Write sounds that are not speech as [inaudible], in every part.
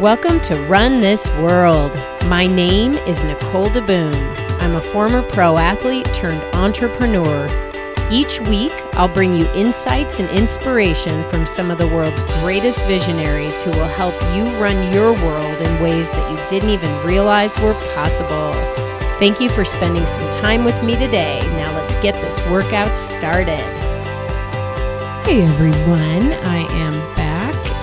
Welcome to Run This World. My name is Nicole DeBoom. I'm a former pro athlete turned entrepreneur. Each week, I'll bring you insights and inspiration from some of the world's greatest visionaries who will help you run your world in ways that you didn't even realize were possible. Thank you for spending some time with me today. Now, let's get this workout started. Hey everyone, I am.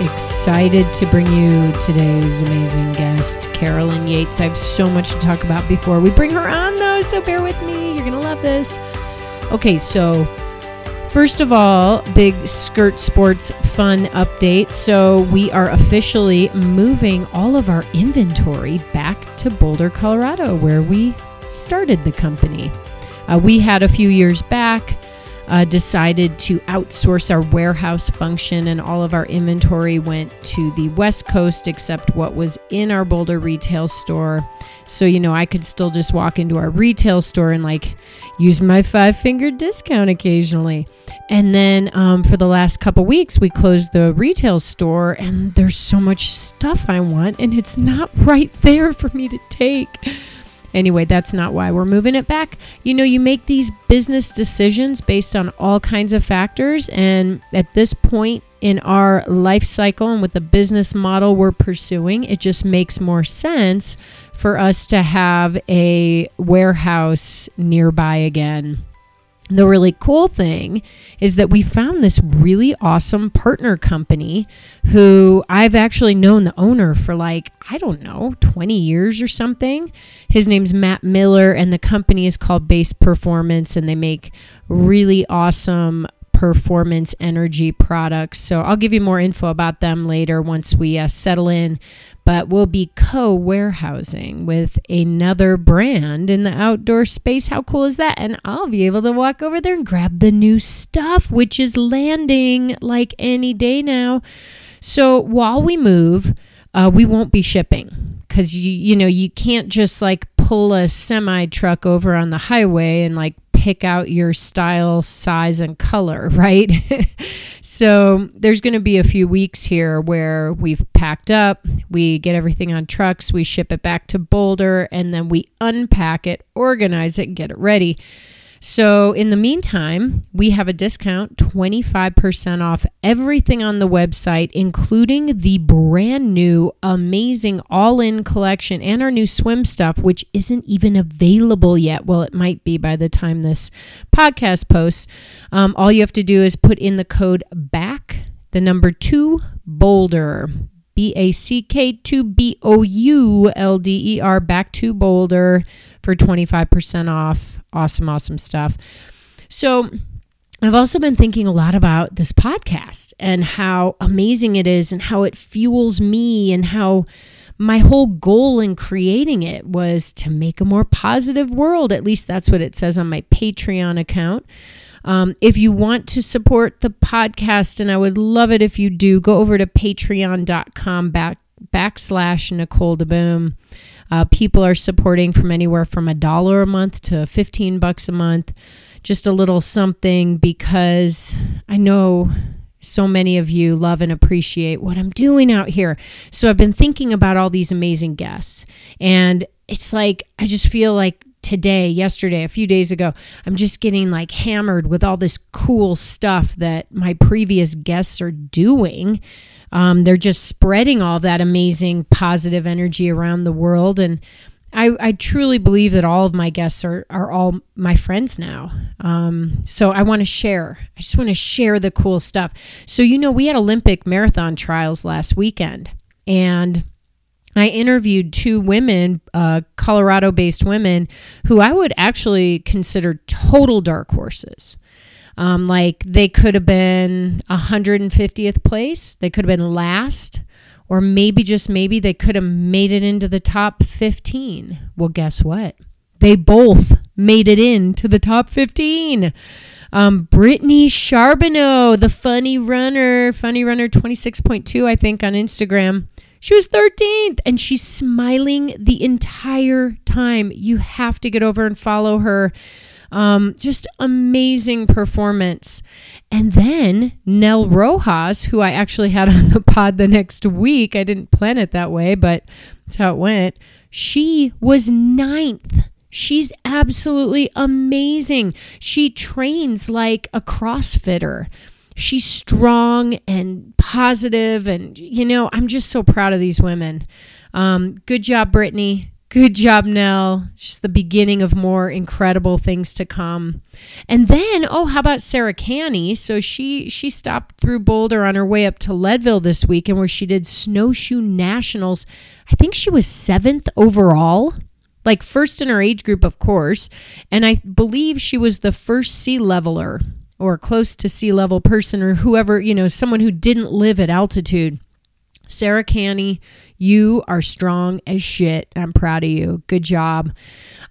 Excited to bring you today's amazing guest, Carolyn Yates. I have so much to talk about before we bring her on, though, so bear with me. You're going to love this. Okay, so first of all, big skirt sports fun update. So, we are officially moving all of our inventory back to Boulder, Colorado, where we started the company. Uh, we had a few years back uh, decided to outsource our warehouse function, and all of our inventory went to the West Coast, except what was in our Boulder retail store. So, you know, I could still just walk into our retail store and like use my five finger discount occasionally. And then um, for the last couple weeks, we closed the retail store, and there's so much stuff I want, and it's not right there for me to take. Anyway, that's not why we're moving it back. You know, you make these business decisions based on all kinds of factors. And at this point in our life cycle and with the business model we're pursuing, it just makes more sense for us to have a warehouse nearby again. The really cool thing is that we found this really awesome partner company who I've actually known the owner for like, I don't know, 20 years or something. His name's Matt Miller, and the company is called Base Performance, and they make really awesome performance energy products. So I'll give you more info about them later once we uh, settle in but we'll be co warehousing with another brand in the outdoor space. How cool is that? And I'll be able to walk over there and grab the new stuff, which is landing like any day now. So while we move, uh, we won't be shipping because you you know you can't just like pull a semi truck over on the highway and like pick out your style, size, and color, [laughs] right? so there's going to be a few weeks here where we've packed up, we get everything on trucks, we ship it back to Boulder, and then we unpack it, organize it, and get it ready. So, in the meantime, we have a discount 25% off everything on the website, including the brand new, amazing all in collection and our new swim stuff, which isn't even available yet. Well, it might be by the time this podcast posts. Um, all you have to do is put in the code BACK, the number two, Boulder. B A C K 2 B O U L D E R, back to Boulder for 25% off awesome, awesome stuff. So, I've also been thinking a lot about this podcast and how amazing it is and how it fuels me and how my whole goal in creating it was to make a more positive world. At least that's what it says on my Patreon account. Um, if you want to support the podcast, and I would love it if you do, go over to patreon.com back, backslash Nicole DeBoom. Uh, people are supporting from anywhere from a dollar a month to 15 bucks a month. Just a little something because I know so many of you love and appreciate what I'm doing out here. So I've been thinking about all these amazing guests. And it's like, I just feel like today, yesterday, a few days ago, I'm just getting like hammered with all this cool stuff that my previous guests are doing. Um, they're just spreading all that amazing positive energy around the world. And I, I truly believe that all of my guests are, are all my friends now. Um, so I want to share. I just want to share the cool stuff. So, you know, we had Olympic marathon trials last weekend. And I interviewed two women, uh, Colorado based women, who I would actually consider total dark horses. Um, like they could have been 150th place, they could have been last, or maybe just maybe they could have made it into the top 15. Well, guess what? They both made it into the top 15. Um, Brittany Charboneau, the funny runner, funny runner 26.2, I think, on Instagram. She was 13th and she's smiling the entire time. You have to get over and follow her. Um, just amazing performance. And then Nell Rojas, who I actually had [laughs] on the pod the next week, I didn't plan it that way, but that's how it went. She was ninth. She's absolutely amazing. She trains like a CrossFitter. She's strong and positive, and you know, I'm just so proud of these women. Um, good job, Brittany. Good job, Nell. It's just the beginning of more incredible things to come. And then, oh, how about Sarah Canney? So she she stopped through Boulder on her way up to Leadville this weekend where she did snowshoe nationals. I think she was seventh overall. Like first in her age group, of course. And I believe she was the first sea leveler or close to sea level person or whoever, you know, someone who didn't live at altitude. Sarah Canney, you are strong as shit. I'm proud of you. Good job.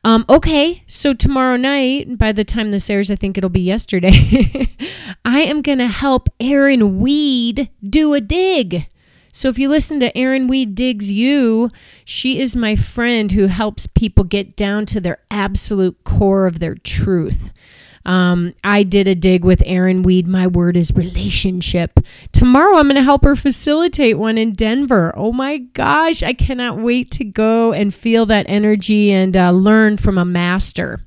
Um, okay, so tomorrow night, by the time this airs, I think it'll be yesterday, [laughs] I am going to help Erin Weed do a dig. So if you listen to Erin Weed Digs You, she is my friend who helps people get down to their absolute core of their truth. Um, I did a dig with Erin Weed. My word is relationship. Tomorrow, I'm going to help her facilitate one in Denver. Oh my gosh, I cannot wait to go and feel that energy and uh, learn from a master.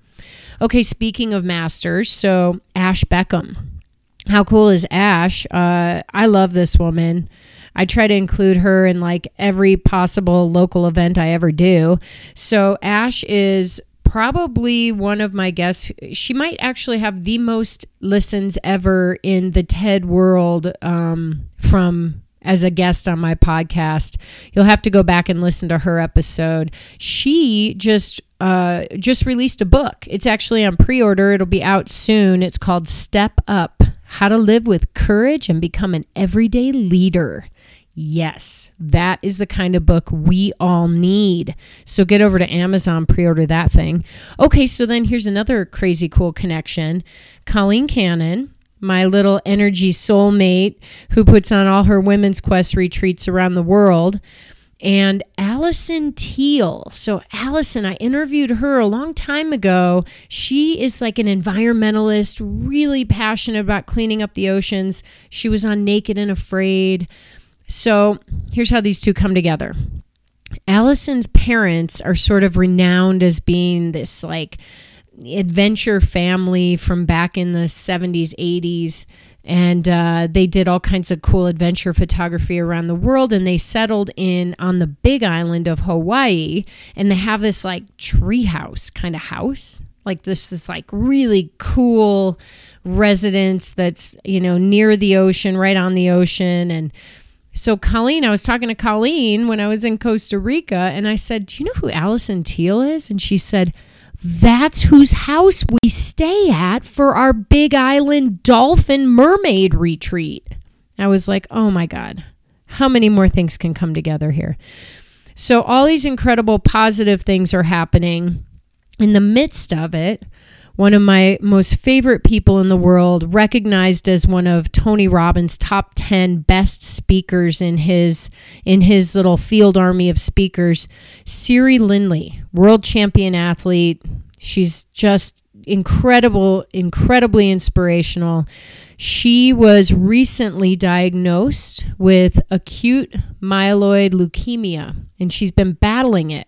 Okay, speaking of masters, so Ash Beckham. How cool is Ash? Uh, I love this woman. I try to include her in like every possible local event I ever do. So Ash is probably one of my guests. She might actually have the most listens ever in the TED world um, from as a guest on my podcast. You'll have to go back and listen to her episode. She just uh, just released a book. It's actually on pre-order. It'll be out soon. It's called Step Up: How to Live with Courage and Become an Everyday Leader. Yes, that is the kind of book we all need. So get over to Amazon, pre order that thing. Okay, so then here's another crazy cool connection Colleen Cannon, my little energy soulmate who puts on all her women's quest retreats around the world, and Allison Teal. So, Allison, I interviewed her a long time ago. She is like an environmentalist, really passionate about cleaning up the oceans. She was on Naked and Afraid. So here's how these two come together. Allison's parents are sort of renowned as being this like adventure family from back in the 70s, 80s. And uh, they did all kinds of cool adventure photography around the world. And they settled in on the big island of Hawaii. And they have this like treehouse kind of house. Like this is like really cool residence that's, you know, near the ocean, right on the ocean. And so Colleen, I was talking to Colleen when I was in Costa Rica, and I said, "Do you know who Allison Teal is?" And she said, "That's whose house we stay at for our Big Island Dolphin Mermaid retreat." I was like, "Oh my god, how many more things can come together here?" So all these incredible positive things are happening. In the midst of it, one of my most favorite people in the world, recognized as one of Tony Robbins' top 10 best speakers in his in his little field army of speakers, Siri Lindley, world champion athlete. She's just incredible, incredibly inspirational. She was recently diagnosed with acute myeloid leukemia, and she's been battling it.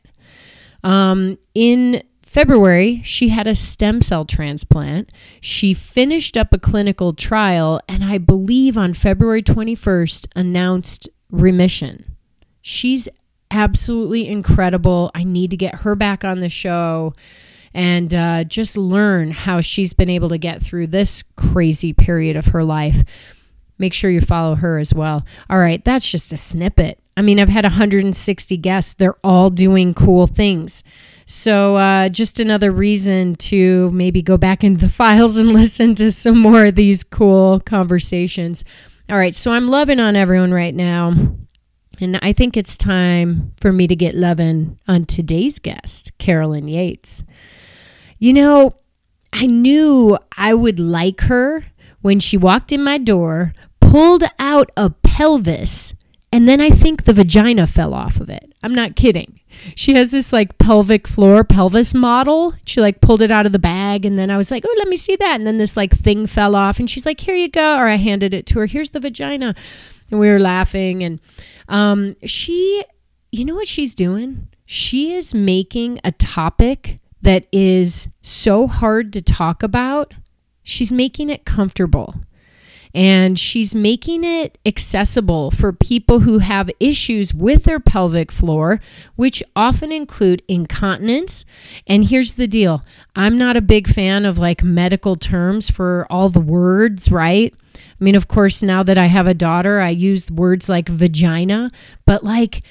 Um, in February, she had a stem cell transplant. She finished up a clinical trial and I believe on February 21st announced remission. She's absolutely incredible. I need to get her back on the show and uh, just learn how she's been able to get through this crazy period of her life. Make sure you follow her as well. All right, that's just a snippet. I mean, I've had 160 guests, they're all doing cool things. So, uh, just another reason to maybe go back into the [laughs] files and listen to some more of these cool conversations. All right, so I'm loving on everyone right now. And I think it's time for me to get loving on today's guest, Carolyn Yates. You know, I knew I would like her when she walked in my door, pulled out a pelvis, and then I think the vagina fell off of it. I'm not kidding. She has this like pelvic floor pelvis model. She like pulled it out of the bag and then I was like, "Oh, let me see that." And then this like thing fell off and she's like, "Here you go." Or I handed it to her. "Here's the vagina." And we were laughing and um she you know what she's doing? She is making a topic that is so hard to talk about. She's making it comfortable and she's making it accessible for people who have issues with their pelvic floor, which often include incontinence. And here's the deal I'm not a big fan of like medical terms for all the words, right? I mean, of course, now that I have a daughter, I use words like vagina, but like,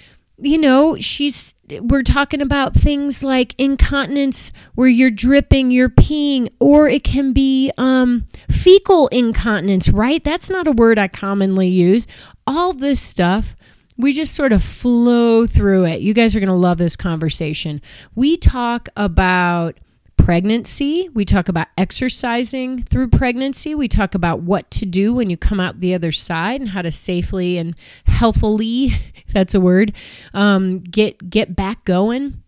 you know, she's we're talking about things like incontinence where you're dripping, you're peeing, or it can be um, fecal incontinence, right? That's not a word I commonly use. All this stuff, we just sort of flow through it. You guys are going to love this conversation. We talk about pregnancy. We talk about exercising through pregnancy. We talk about what to do when you come out the other side and how to safely and healthily, [laughs] if that's a word, um, get get back going.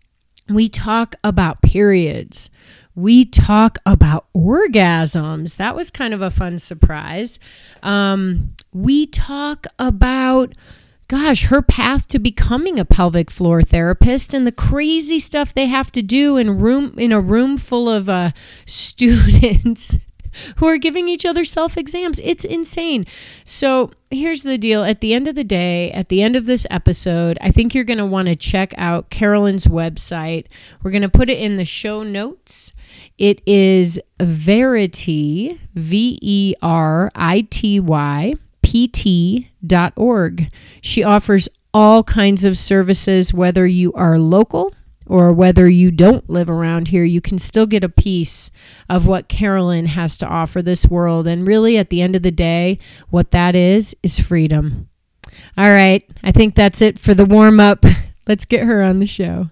We talk about periods. We talk about orgasms. That was kind of a fun surprise. Um, we talk about gosh, her path to becoming a pelvic floor therapist and the crazy stuff they have to do in room in a room full of uh, [laughs] students who are giving each other self exams. It's insane. So here's the deal. At the end of the day, at the end of this episode, I think you're going to want to check out Carolyn's website. We're going to put it in the show notes. It is Verity, V E R I T Y pt.org. She offers all kinds of services, whether you are local or whether you don't live around here, you can still get a piece of what Carolyn has to offer this world. And really, at the end of the day, what that is, is freedom. All right, I think that's it for the warm up. Let's get her on the show.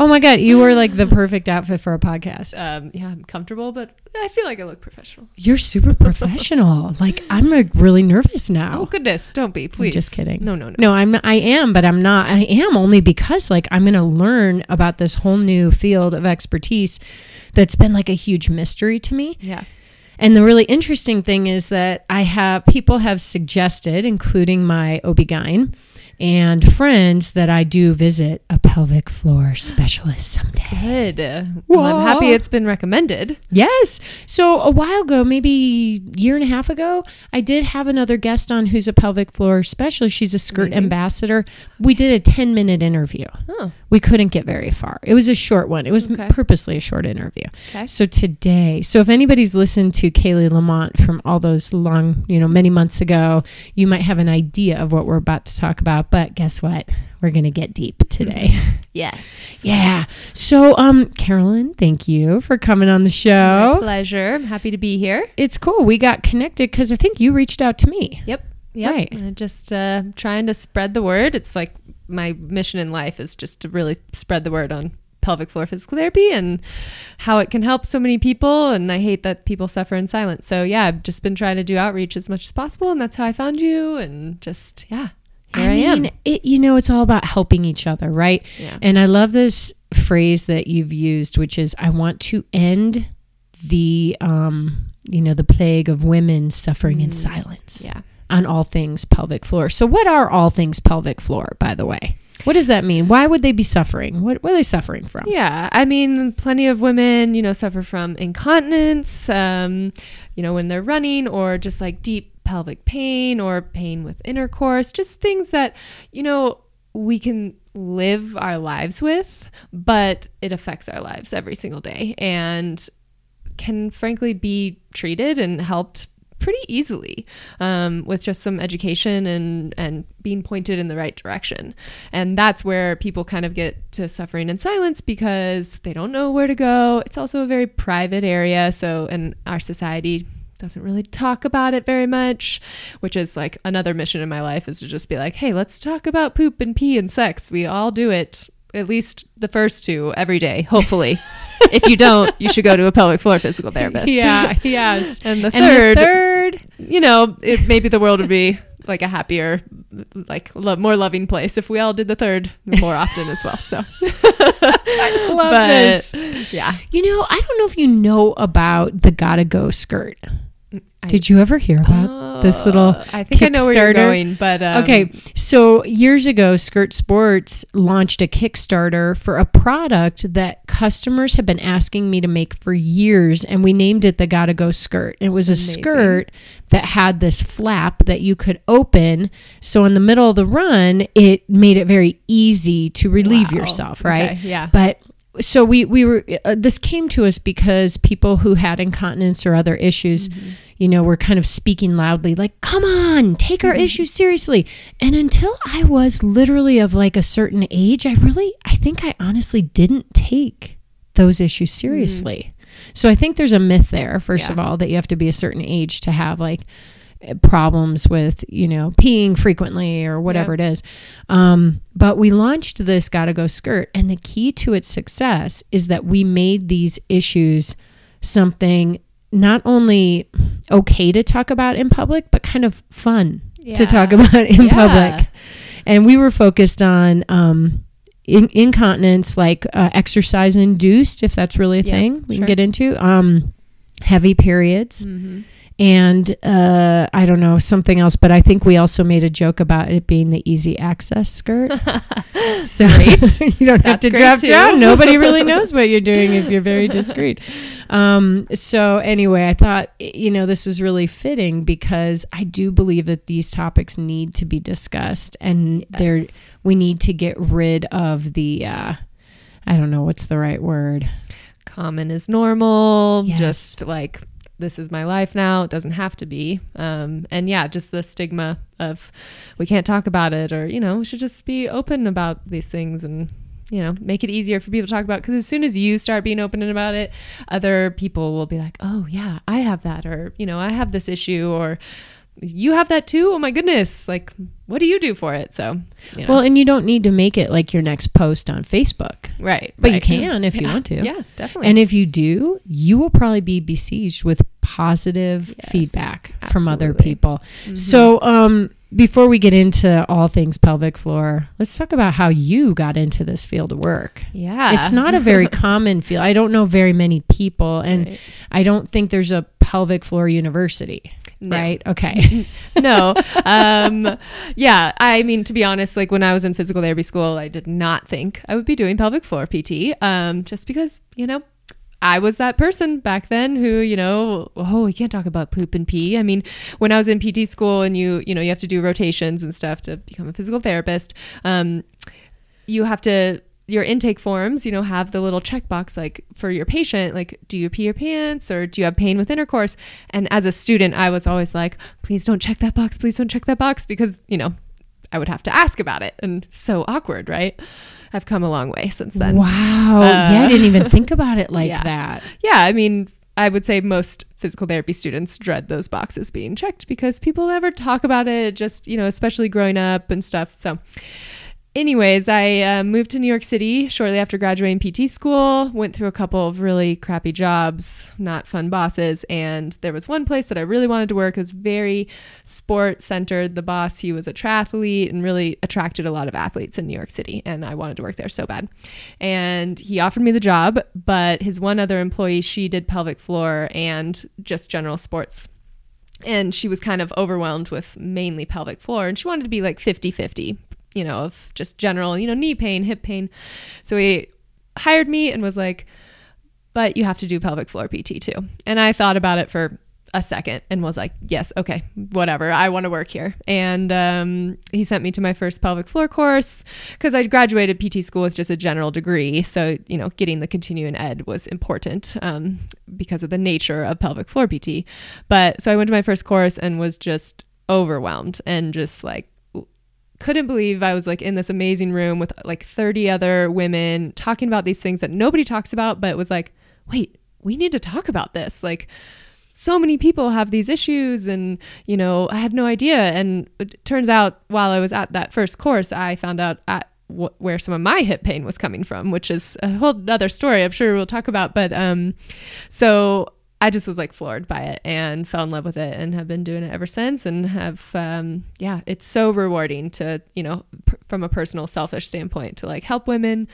Oh my god, you were like the [laughs] perfect outfit for a podcast. Um, yeah, I'm comfortable, but I feel like I look professional. You're super professional. [laughs] like I'm like really nervous now. Oh goodness, don't be, please. I'm just kidding. No, no, no. No, I'm I am, but I'm not. I am only because like I'm going to learn about this whole new field of expertise that's been like a huge mystery to me. Yeah. And the really interesting thing is that I have people have suggested, including my OB-GYN, and friends that I do visit a pelvic floor specialist someday. Good. Well, I'm happy it's been recommended. Yes. So a while ago, maybe a year and a half ago, I did have another guest on who's a pelvic floor specialist. She's a skirt Amazing. ambassador. We did a 10 minute interview. Oh. We couldn't get very far. It was a short one. It was okay. purposely a short interview. Okay. So today, so if anybody's listened to Kaylee Lamont from all those long, you know, many months ago, you might have an idea of what we're about to talk about but guess what? We're going to get deep today. [laughs] Yes. yeah. So, um, Carolyn, thank you for coming on the show. My pleasure. I'm happy to be here. It's cool. We got connected because I think you reached out to me. Yep. Yep. Right. Just uh, trying to spread the word. It's like my mission in life is just to really spread the word on pelvic floor physical therapy and how it can help so many people. And I hate that people suffer in silence. So, yeah, I've just been trying to do outreach as much as possible. And that's how I found you. And just, yeah, here I, I mean, it, you know, it's all about helping each other, right? Yeah. And I love this phrase that you've used, which is, "I want to end the, um, you know, the plague of women suffering mm. in silence." Yeah. On all things pelvic floor. So, what are all things pelvic floor, by the way? What does that mean? Why would they be suffering? What, what are they suffering from? Yeah, I mean, plenty of women, you know, suffer from incontinence, um, you know, when they're running or just like deep pelvic pain or pain with intercourse, just things that, you know, we can live our lives with, but it affects our lives every single day and can frankly be treated and helped pretty easily um, with just some education and and being pointed in the right direction. And that's where people kind of get to suffering in silence because they don't know where to go. It's also a very private area so in our society doesn't really talk about it very much, which is like another mission in my life is to just be like, hey, let's talk about poop and pee and sex. We all do it, at least the first two every day, hopefully. [laughs] if you don't, you should go to a pelvic floor physical therapist. [laughs] Yeah, [laughs] yes. and the third, the third, you know, it, maybe the world would be like a happier like lo- more loving place if we all did the third more often as well. So I love But- this. yeah, You know, I don't know if you know about the Gotta Go skirt. I- Did you ever hear about this little? Uh, I think I know where you're going, but um, okay, so years ago, Skirt Sports launched a Kickstarter for a product that customers have been asking me to make for years, and we named it the Gotta Go skirt. It was a Amazing. skirt that had this flap that you could open. So in the middle of the run, it made it very easy to relieve Wow. yourself, right? Okay, yeah. But so we we were uh, uh, this came to us because people who had incontinence or other issues mm-hmm. you know were kind of speaking loudly like come on take our mm-hmm. issues seriously. And until i was literally of like a certain age i really i think i honestly didn't take those issues mm-hmm. seriously. So i think there's a myth there first Yeah. of all that you have to be a certain age to have like problems with you know peeing frequently or whatever it is um, but we launched this gotta go skirt and the key to its success is that we made these issues something not only okay to talk about in public but kind of fun to talk [laughs] about in Yeah. public and we were focused on um, in- incontinence like uh, exercise induced if that's really a Yeah, thing we sure. can get into um, heavy periods Mhm. And uh, I don't know something else, but I think we also made a joke about it being the easy access skirt. [laughs] so [laughs] you don't have to drop too. down. Nobody really [laughs] knows what you're doing if you're very discreet. Um, so anyway, I thought you know this was really fitting because I do believe that these topics need to be discussed, and there Yes. we need to get rid of the. Uh, I don't know what's the right word. common is normal. Yes. Just like this is my life now. It doesn't have to be. Um, and yeah, just the stigma of we can't talk about it, or you know, we should just be open about these things and you know make it easier for people to talk about. Because as soon as you start being open about it, other people will be like, oh yeah, I have that, or you know, I have this issue, or you have that too. Oh my goodness! Like, what do you do for it? So, you know. Well, and you don't need to make it like your next post on Facebook. right, But you can if you want to. Yeah, definitely. And if you do, you will probably be besieged with positive Yes, feedback from other absolutely. people. So, um, before we get into all things pelvic floor, let's talk about how you got into this field of work. yeah, It's not a very [laughs] common field. I don't know very many people, and Right. I don't think there's a pelvic floor university. No. Right? Okay. [laughs] no. Um, yeah. I mean, to be honest, like when I was in physical therapy school, I did not think I would be doing pelvic floor PT. Um, just because, you know, I was that person back then who, you know, oh, we can't talk about poop and pee. I mean, when I was in PT school and you, you know, you have to do rotations and stuff to become a physical therapist, um, you have to your intake forms, you know, have the little checkbox like for your patient, like, do you pee your pants or do you have pain with intercourse? And as a student, I was always like, please don't check that box, please don't check that box because, you know, I would have to ask about it and so awkward, right? I've come a long way since then. wow. Uh, yeah, I didn't even think about it like [laughs] yeah. that. Yeah, I mean, I would say most physical therapy students dread those boxes being checked because people never talk about it, just, you know, especially growing up and stuff. So, anyways, I uh, moved to New York City shortly after graduating PT school, went through a couple of really crappy jobs, not fun bosses. And there was one place that I really wanted to work. It was very sport centered. The boss, he was a triathlete and really attracted a lot of athletes in New York City. And I wanted to work there so bad. And he offered me the job, but his one other employee, she did pelvic floor and just general sports and she was kind of overwhelmed with mainly pelvic floor and she wanted to be like 50-50 you know of just general you know knee pain hip pain. So he hired me and was like but you have to do pelvic floor pt too. And i thought about it for a second and was like yes okay whatever i want to work here. And um, he sent me to my first pelvic floor course because i graduated pt school with just a general degree. So you know getting the continuing ed was important um, because of the nature of pelvic floor pt but so i went to my first course and was just overwhelmed and just like couldn't believe I was like in this amazing room with like 30 other women talking about these things that nobody talks about, but was like, wait, we need to talk about this. Like, so many people have these issues, and you know, I had no idea. And it turns out while I was at that first course, I found out at wh- where some of my hip pain was coming from, which is a whole other story I'm sure we'll talk about. But um, so I just was like floored by it and fell in love with it and have been doing it ever since and have um yeah it's so rewarding to you know from a personal selfish standpoint to like help women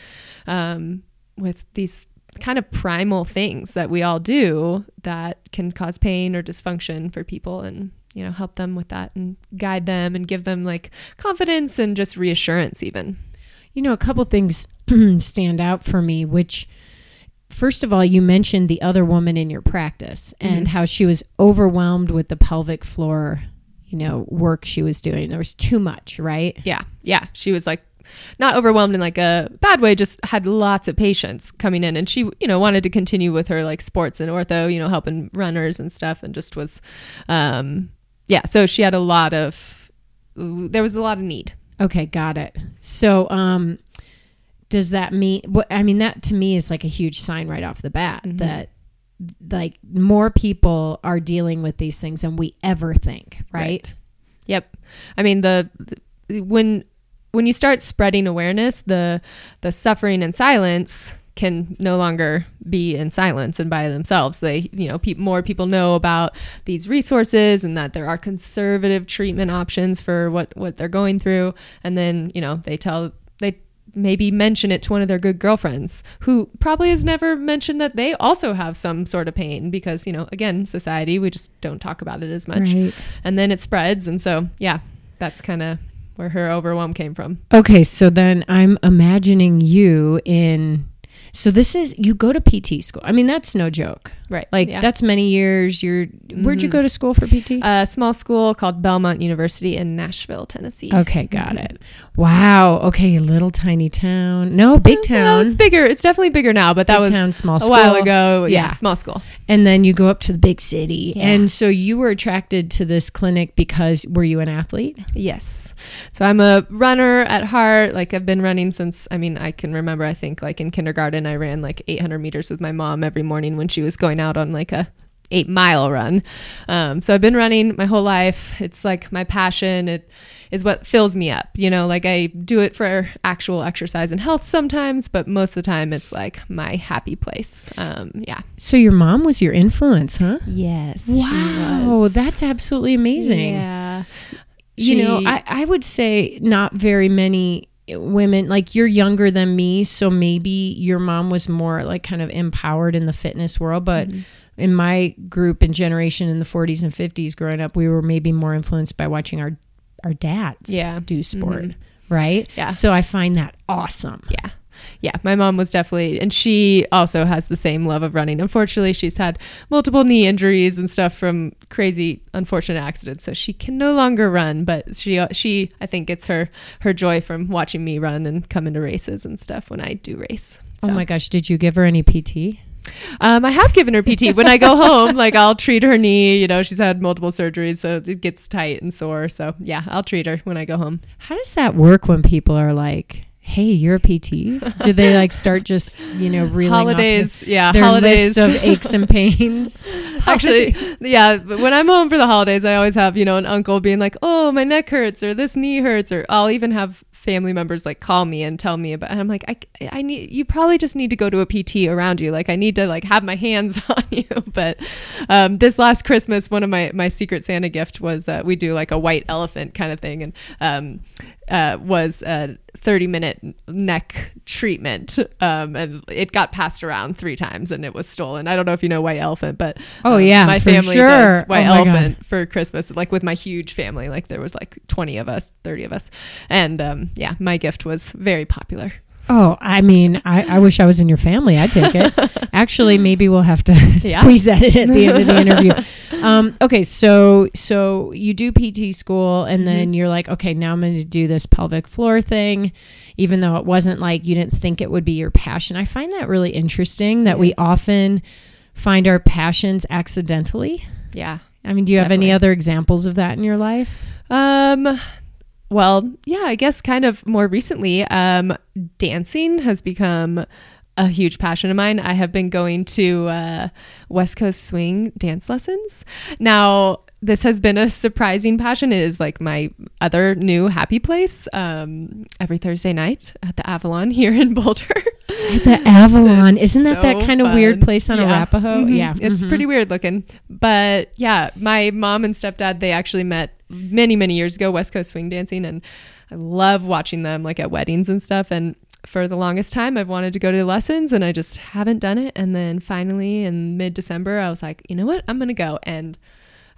um with these kind of primal things that we all do that can cause pain or dysfunction for people and you know help them with that and guide them and give them like confidence and just reassurance even. You know, a couple things [clears throat] stand out for me, which first of all, you mentioned the other woman in your practice and how she was overwhelmed with the pelvic floor, you know, work she was doing. There was too much, right? yeah yeah she was like not overwhelmed in like a bad way just had lots of patients coming in and she you know wanted to continue with her like sports and ortho you know helping runners and stuff and just was um yeah so she had a lot of there was a lot of need Okay, got it. So, um, does that mean what? I mean, that to me is like a huge sign right off the bat mm-hmm. that like more people are dealing with these things than we ever think, right? Yep. I mean the, the when when you start spreading awareness, the the suffering and silence can no longer be in silence and by themselves. They, you know, pe- more people know about these resources and that there are conservative treatment options for what what they're going through, and then you know they tell they maybe mention it to one of their good girlfriends who probably has never mentioned that they also have some sort of pain because you know again society we just don't talk about it as much Right. and then it spreads and so yeah that's kind of where her overwhelm came from Okay, so then I'm imagining you in. So this is you go to PT school. I mean, that's no joke. Right Like yeah. that's many years. You're where'd you mm-hmm. go to school for PT? a uh, small school called belmont university in nashville tennessee okay, got mm-hmm. it. Wow. Okay, little tiny town. No, big No, town. it's bigger it's definitely bigger now but that Big was town, small school. a while ago yeah, Yeah. small school and then you go up to the big city. Yeah. And so you were attracted to this clinic because were you an athlete? Yes. So I'm a runner at heart. Like I've been running since, I mean, I can remember, I think like in kindergarten, I ran like 800 meters with my mom every morning when she was going out on like a eight mile run. Um, so I've been running my whole life. It's like my passion. It is what fills me up. You know, like I do it for actual exercise and health sometimes, but most of the time it's like my happy place. Um, yeah. So your mom was your influence, huh? Yes. Wow, that's absolutely amazing. Yeah. you know, I, I would say not very many women like you're younger than me so maybe your mom was more like kind of empowered in the fitness world but Mm-hmm. in my group and generation in the 40s and 50s growing up we were maybe more influenced by watching our our dads Yeah. do sport right Yeah. so i find that awesome yeah yeah my mom was definitely and she also has the same love of running unfortunately she's had multiple knee injuries and stuff from crazy unfortunate accidents so she can no longer run but she she i think gets her her joy from watching me run and come into races and stuff when i do race oh So, my gosh did you give her any pt um, I have given her PT. When I go home, [laughs] like I'll treat her knee. You know, she's had multiple surgeries, so it gets tight and sore. So yeah, I'll treat her when I go home. how does that work when people are like hey you're a pt do they like start just you know reeling off holidays, yeah, their holidays. list of aches and pains [laughs] Actually, yeah. When I'm home for the holidays, I always have you know an uncle being like, "Oh, my neck hurts," or "This knee hurts," or I'll even have family members like call me and tell me about. And I'm like, I, I need you probably just need to go to a PT around you. Like I need to like have my hands [laughs] on you. But um, this last Christmas, one of my my Secret Santa gift was uh, we do like a white elephant kind of thing, and um, uh, was a 30 minute neck treatment. Um, and it got passed around three times and it was stolen. I don't know if you know white elephant, but Oh, um, yeah, my family sure. does white Oh, God. elephant for Christmas, like with my huge family. Like there was like 20 of us, 30 of us. And um, yeah, my gift was very popular. Oh, I mean, I, I wish I was in your family. I'd take it. [laughs] Actually, maybe we'll have to [laughs] Yeah. squeeze that in at the end of the [laughs] interview. Um, okay, so so you do PT school, and then you're like, okay, now I'm going to do this pelvic floor thing, even though it wasn't like you didn't think it would be your passion. I find that really interesting that we often find our passions accidentally. Yeah. I mean, do you have any other examples of that in your life? Um, well, yeah, I guess kind of more recently, um, dancing has become a huge passion of mine. I have been going to uh, West Coast Swing dance lessons. Now, this has been a surprising passion. It is like my other new happy place. Um, every Thursday night at the Avalon here in Boulder. The Avalon. Isn't that that so kind of weird place on Yeah. Arapahoe? Mhm. Yeah. It's Mhm. pretty weird looking. But yeah, my mom and stepdad, they actually met many, many years ago, West Coast swing dancing. And I love watching them like at weddings and stuff. And for the longest time, I've wanted to go to lessons and I just haven't done it. And then finally in mid December, I was like, you know what? I'm to go. And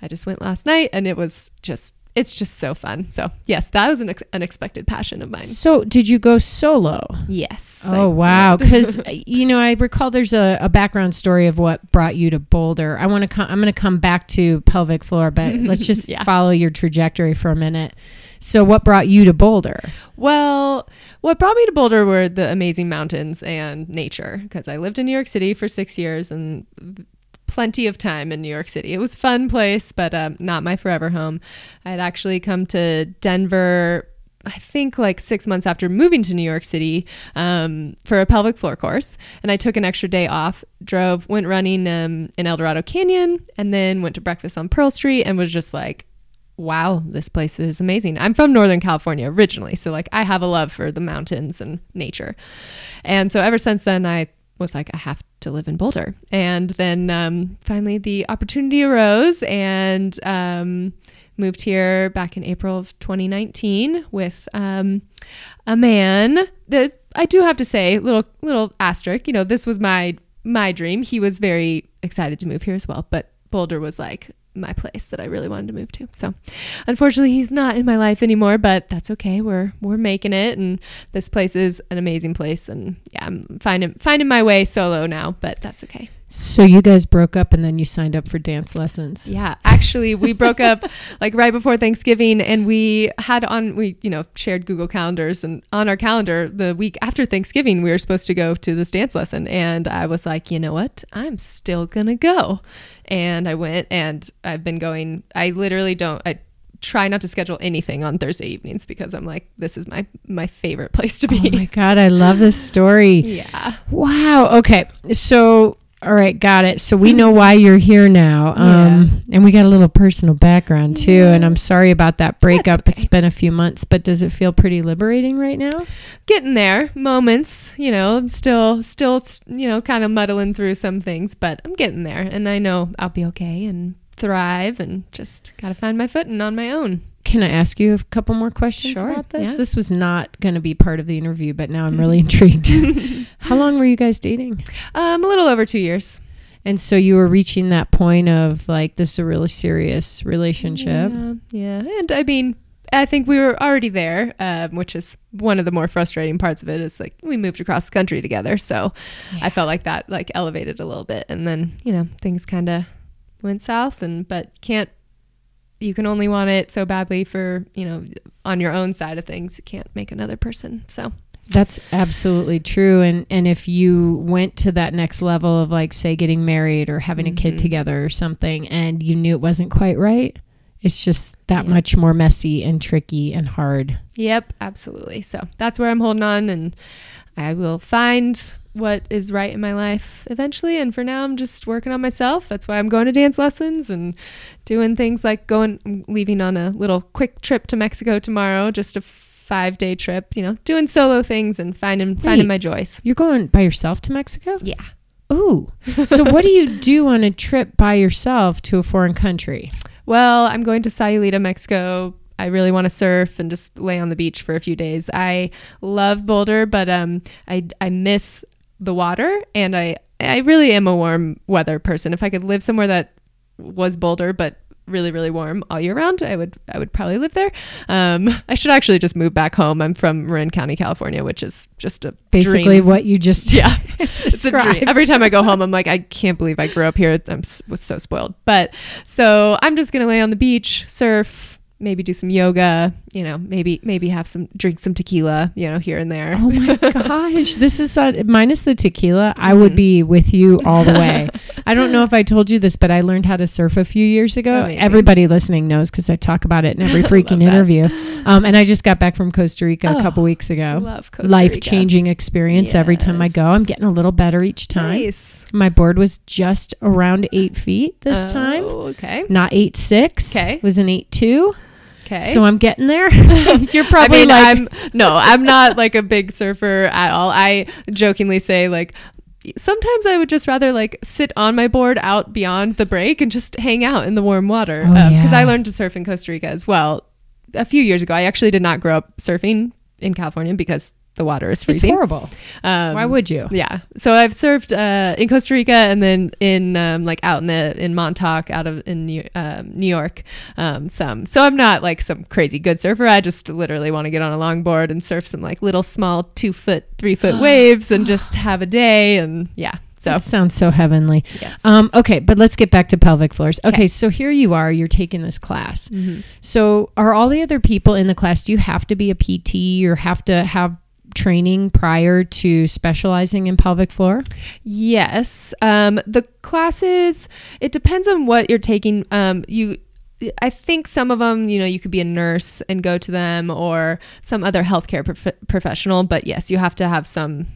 I just went last night and it was just, it's just so fun. So, yes, that was an ex- unexpected passion of mine. So, did you go solo? Yes. Oh wow! [laughs] Because uh, you know, I recall there's a, a background story of what brought you to Boulder. I want to. come I'm going to come back to pelvic floor, but [laughs] let's just Yeah. follow your trajectory for a minute. So, what brought you to Boulder? Well, what brought me to Boulder were the amazing mountains and nature because I lived in New York City for six years and plenty of time in New York City. It was a fun place, but um, not my forever home. I had actually come to Denver. I think like six months after moving to New York City um, for a pelvic floor course, and I took an extra day off. Drove, went running um, in Eldorado Canyon, and then went to breakfast on Pearl Street, and was just like, wow, this place is amazing. I'm from Northern California originally, so like I have a love for the mountains and nature. And so ever since then, I was like, I have to live in Boulder. And then um, finally the opportunity arose and um, moved here back in April of 2019 with um, a man that I do have to say, little little asterisk, you know, this was my my dream. He was very excited to move here as well, but Boulder was like my place that I really wanted to move to. So, unfortunately, he's not in my life anymore, but that's okay. We're we're making it, and this place is an amazing place. And yeah, I'm finding finding my way solo now, but that's okay. So, you guys broke up, and then you signed up for dance lessons. Yeah, actually, we broke up [laughs] like right before Thanksgiving, and we had on we you know shared Google calendars, and on our calendar the week after Thanksgiving we were supposed to go to this dance lesson, and I was like, you know what, I'm still gonna go, and I went, and I've been going. I literally don't. I try not to schedule anything on Thursday evenings because I'm like, this is my my favorite place to be. Oh my god, I love this story. [laughs] yeah. Wow. Okay. So, all right, got it. So we know why you're here now. Um, and we got a little personal background too. And I'm sorry about that breakup. okay. It's been a few months, but does it feel pretty liberating right now? getting there moments you know i'm still still you know kind of muddling through some things but i'm getting there and i know i'll be okay and thrive and just gotta find my footing on my own Can I ask you a couple more questions Sure, about this? yeah. This was not going to be part of the interview, but now I'm [laughs] really intrigued. [laughs] How long were you guys dating? um a little over two years And so you were reaching that point of like, this is a really serious relationship. yeah, yeah and i mean i think we were already there um, which is one of the more frustrating parts of it is like we moved across the country together so i felt like that like elevated a little bit and then you know things kind of went south and but can't you can only want it so badly for you know on your own side of things you can't make another person so That's absolutely true. And and if you went to that next level of like say getting married or having a kid Mhm. together or something and you knew it wasn't quite right, it's just that Yeah. much more messy and tricky and hard. Yep, absolutely. So that's where I'm holding on, and I will find what is right in my life eventually. And for now, I'm just working on myself. That's why I'm going to dance lessons and doing things like going, I'm leaving on a little quick trip to Mexico tomorrow, just a five day trip. You know, doing solo things and finding finding my joys. You're going by yourself to Mexico? Yeah. Ooh. so what do you do on a trip by yourself to a foreign country? Well, I'm going to Sayulita, Mexico. I really want to surf and just lay on the beach for a few days. I love Boulder, but um, I I miss the water, and I I really am a warm weather person. If I could live somewhere that was Boulder, but really really warm all year round, I would I would probably live there. Um, I should actually just move back home. I'm from Marin County, California, which is just a Basically dream. what you just [laughs] Yeah, [laughs] [laughs] it's a dream. Every time I go home, I'm like, I can't believe I grew up here. I'm was so spoiled. But so I'm just gonna lay on the beach, surf, maybe do some yoga. You know, maybe maybe have some drink some tequila. You know, here and there. Oh my [laughs] gosh, this is uh, minus the tequila. I would Mhm. be with you all the way. [laughs] I don't know if I told you this, but I learned how to surf a few years ago. Amazing. Everybody listening knows because I talk about it in every [laughs] freaking interview. Um, and I just got back from Costa Rica a Oh, couple weeks ago. Love Costa Life Rica. changing experience every time I go. I'm getting a little better each time. Nice. My board was just around eight feet this time. Oh, okay. Not eight six. 'Kay. It was an eight two. Okay. So I'm getting there. [laughs] [laughs] You're probably I mean, like I'm no, I'm not like a big surfer at all. I jokingly say like sometimes I would just rather like sit on my board out beyond the break and just hang out in the warm water Oh, um, because yeah. I learned to surf in Costa Rica as well a few years ago. I actually did not grow up surfing in California because the water is it's freezing. horrible. Um, Why would you? yeah. So I've surfed uh, in Costa Rica and then in um, like out in the in Montauk out of in New, um, New York um, some. So I'm not like some crazy good surfer. I just literally want to get on a longboard and surf some like little small two foot three foot [gasps] waves and just have a day and yeah. So That sounds so heavenly. yes. Um, okay, but let's get back to pelvic floors. Okay, Okay. so here you are, you're taking this class. Mhm. So are all the other people in the class, do you have to be a PT or have to have training prior to specializing in pelvic floor? Yes. Um, the classes, it depends on what you're taking. Um, you, I think some of them, you know, you could be a nurse and go to them or some other healthcare prof- professional. But yes, you have to have some,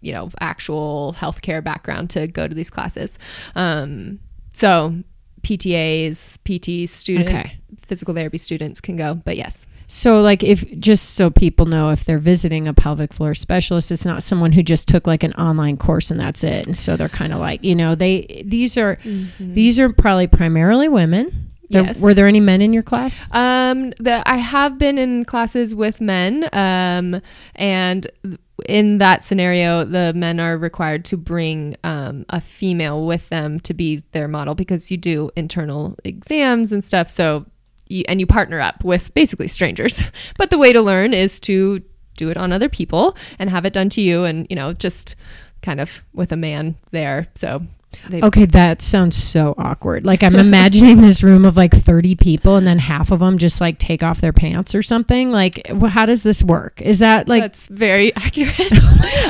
you know, actual healthcare background to go to these classes. Um, so PTAs, PT student, Okay. physical therapy students can go. But yes. So like if just so people know if they're visiting a pelvic floor specialist, it's not someone who just took like an online course and that's it. And so they're kind of like, you know, they these are these are probably primarily women. There- Yes. Were there any men in your class? Um, the, I have been in classes with men, um, and in that scenario, the men are required to bring um, a female with them to be their model because you do internal exams and stuff. So, you, and you partner up with basically strangers. [laughs] But the way to learn is to do it on other people and have it done to you, and you know, just kind of with a man there. So. They, Okay, that sounds so awkward. Like I'm imagining this room of like 30 people and then half of them just like take off their pants or something. Like wh- how does this work? Is that like that's very [laughs] accurate.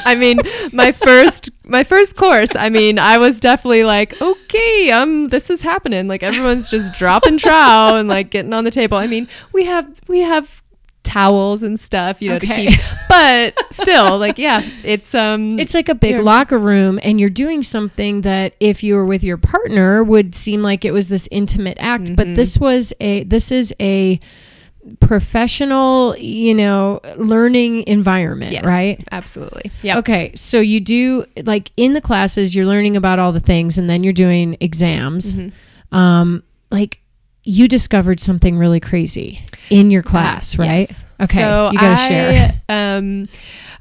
I mean, my first my first course, I mean, I was definitely like, okay, um, this is happening. Like everyone's just dropping trow and like getting on the table. I mean, we have we have towels and stuff, you know, Okay. to keep but still, like, yeah, it's um it's like a big locker room and you're doing something that if you were with your partner would seem like it was this intimate act, but Mhm. this was a this is a professional, you know, learning environment, yes, right? Absolutely. Yeah. Okay, so you do like in the classes, you're learning about all the things, and then you're doing exams. Mhm. Um, like you discovered something really crazy in your class, right? yes. Okay, So you gotta I, share. Um,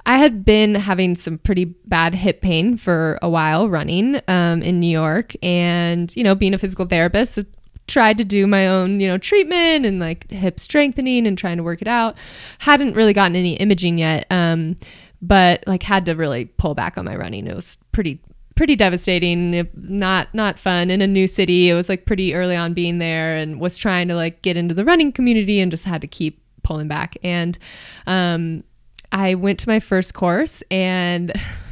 I had been having some pretty bad hip pain for a while running um, in New York, and you know, being a physical therapist, so tried to do my own you know treatment and like hip strengthening and trying to work it out. Hadn't really gotten any imaging yet, um, but like had to really pull back on my running. It was pretty pretty devastating not not fun. In a new city it was like pretty early on being there and was trying to like get into the running community and just had to keep pulling back. And um i went to my first course and [laughs]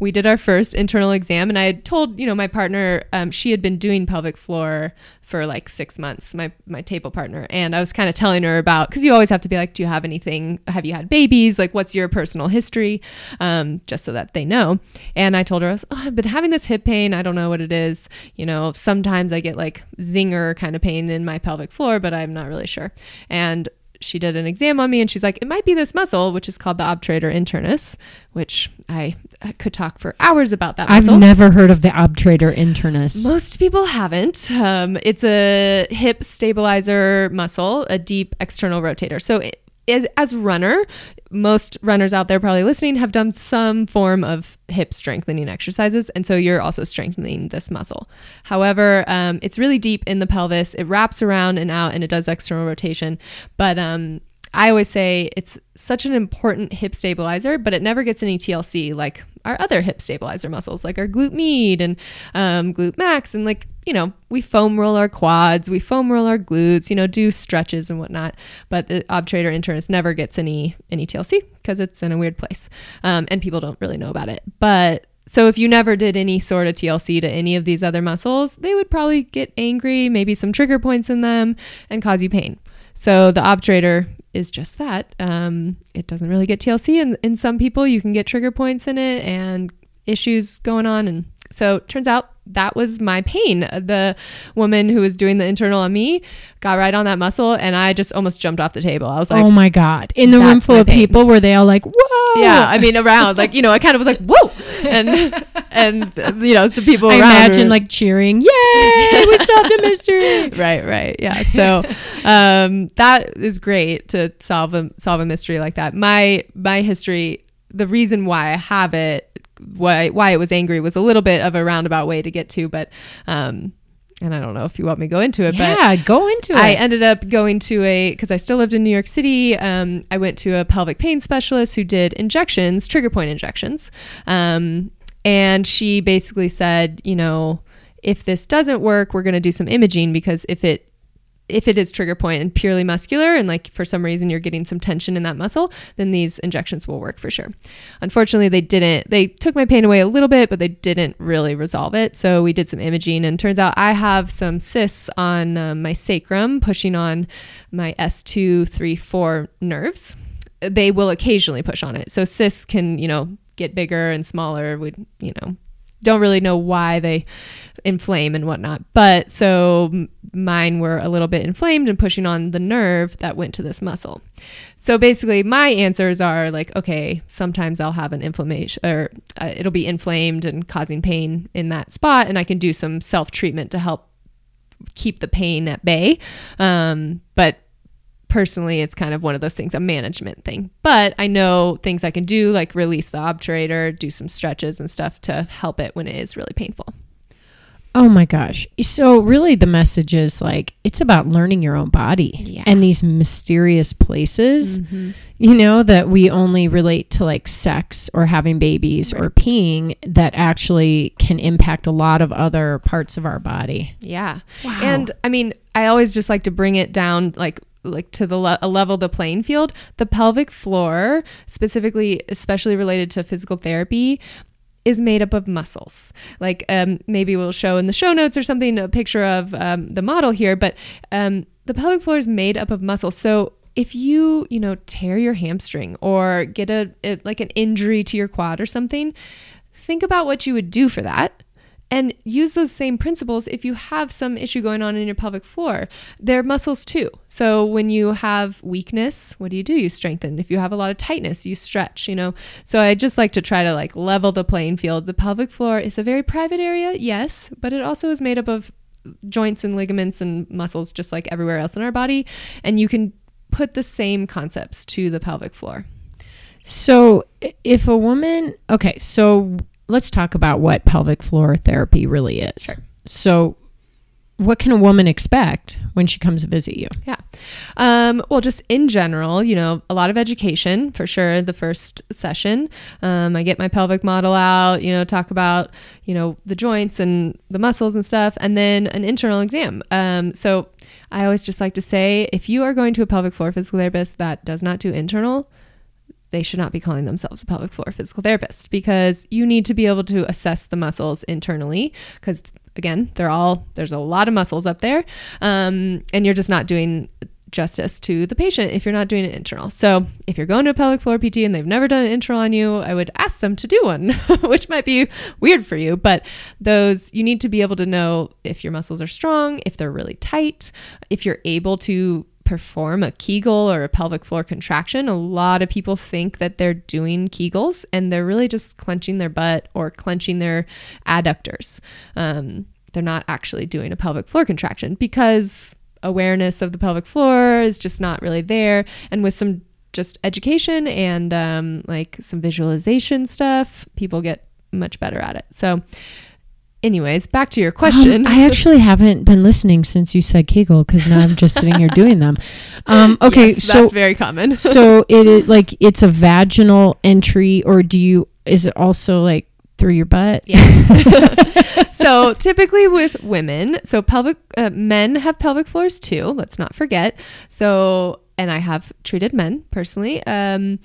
we did our first internal exam and i had told you know my partner um, she had been doing pelvic floor for like six months my my table partner and i was kind of telling her about because you always have to be like do you have anything? Have you had babies? Like what's your personal history? Um, just so that they know. And i told her I was, oh, i've been having this hip pain. I don't know what it is. You know sometimes i get like zinger kind of pain in my pelvic floor but i'm not really sure. And she did an exam on me and she's like, it might be this muscle, which is called the obturator internus, which I, I could talk for hours about that muscle. I've never heard of the obturator internus. Most people haven't. Um, it's a hip stabilizer muscle, a deep external rotator. So, it, as, as runner, most runners out there probably listening have done some form of hip strengthening exercises, and so you're also strengthening this muscle. However, um, it's really deep in the pelvis. It wraps around and out, and it does external rotation. But um, I always say it's such an important hip stabilizer, but it never gets any TLC like our other hip stabilizer muscles, like our glute med and um, glute max. And like, you know, we foam roll our quads, we foam roll our glutes, you know, do stretches and whatnot. But the obturator internus never gets any any TLC because it's in a weird place. Um, and people don't really know about it. But so if you never did any sort of TLC to any of these other muscles, they would probably get angry, maybe some trigger points in them, and cause you pain. So the obturator is just that. Um, it doesn't really get TLC, and in some people, you can get trigger points in it and issues going on. And so turns out that was my pain. The woman who was doing the internal on me got right on that muscle, and I just almost jumped off the table. I was like, oh my god! In the room full of pain." people, were they all like, "Whoa!" yeah, I mean, around, like, you know, I kind of was like, whoa. And, [laughs] and, you know, some people I around imagine were- like cheering, "Yay! We solved a mystery!" [laughs] right right yeah so um that is great to solve a solve a mystery like that my my history the reason why i have it why why it was angry was a little bit of a roundabout way to get to but um and i don't know if you want me to go into it but Yeah, go into it. I ended up going to a because I still lived in New York City. Um, I went to a pelvic pain specialist who did injections, trigger point injections, um, and she basically said, you know, if this doesn't work, we're going to do some imaging because if it if it is trigger point and purely muscular and like for some reason you're getting some tension in that muscle then these injections will work for sure. Unfortunately they didn't they took my pain away a little bit but they didn't really resolve it. So we did some imaging and turns out i have some cysts on um, my sacrum pushing on my s2 3 4 nerves. They will occasionally push on it. So cysts can you know get bigger and smaller. Would you know don't really know why they inflame and whatnot. But so mine were a little bit inflamed and pushing on the nerve that went to this muscle. So basically, my answers are like, okay, sometimes I'll have an inflammation or uh, it'll be inflamed and causing pain in that spot, and I can do some self treatment to help keep the pain at bay. Um, but personally it's kind of one of those things a management thing but i know things i can do like release the obturator do some stretches and stuff to help it when it is really painful Oh my gosh. So really the message is like it's about learning your own body Yeah. and these mysterious places, mm-hmm. you know, that we only relate to like sex or having babies or peeing that actually can impact a lot of other parts of our body. yeah Wow. and i mean i always just like to bring it down like like to the le- a level the playing field the pelvic floor specifically especially related to physical therapy is made up of muscles. Like um, maybe we'll show in the show notes or something a picture of um, the model here, but um, the pelvic floor is made up of muscles. So if you you know tear your hamstring or get a, a like an injury to your quad or something, think about what you would do for that. And use those same principles if you have some issue going on in your pelvic floor. They're muscles too. So when you have weakness, what do you do? You strengthen. If you have a lot of tightness, you stretch, you know. So I just like to try to like level the playing field. The pelvic floor is a very private area, yes, but it also is made up of joints and ligaments and muscles just like everywhere else in our body, and you can put the same concepts to the pelvic floor. So if a woman, okay, so let's talk about what pelvic floor therapy really is. Sure. So what can a woman expect when she comes to visit you? Yeah. Um, well, just in general, you know, a lot of education for sure. The first session, um, I get my pelvic model out, you know, talk about, you know, the joints and the muscles and stuff, and then an internal exam. Um, so I always just like to say if you are going to a pelvic floor physical therapist that does not do internal, they should not be calling themselves a pelvic floor physical therapist because you need to be able to assess the muscles internally because again they're all there's a lot of muscles up there um, and you're just not doing justice to the patient if you're not doing it internal. So if you're going to a pelvic floor pt and they've never done an internal on you i would ask them to do one [laughs] which might be weird for you but those you need to be able to know if your muscles are strong if they're really tight if you're able to perform a Kegel or a pelvic floor contraction, a lot of people think that they're doing Kegels and they're really just clenching their butt or clenching their adductors. Um, they're not actually doing a pelvic floor contraction because awareness of the pelvic floor is just not really there. And with some just education and um, like some visualization stuff, people get much better at it. So, anyways, back to your question. Um, I actually haven't been listening since you said Kegel because now I'm just sitting here doing them. Um, [laughs] okay, Yes, so that's very common. [laughs] so it is like it's a vaginal entry, or do you? Is it also like through your butt? Yeah. [laughs] so typically with women, so pelvic uh, men have pelvic floors too. Let's not forget. So, and I have treated men personally. Um,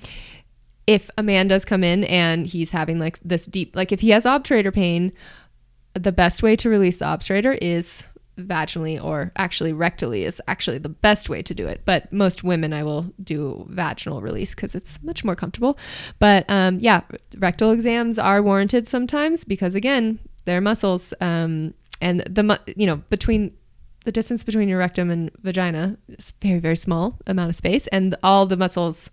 if a man does come in and he's having like this deep, like if he has obturator pain, the best way to release the obturator is vaginally or actually rectally is actually the best way to do it. But most women, I will do vaginal release because it's much more comfortable. But um, yeah, rectal exams are warranted sometimes because again, they're muscles, um, and the you know between the distance between your rectum and vagina is very very small amount of space, and all the muscles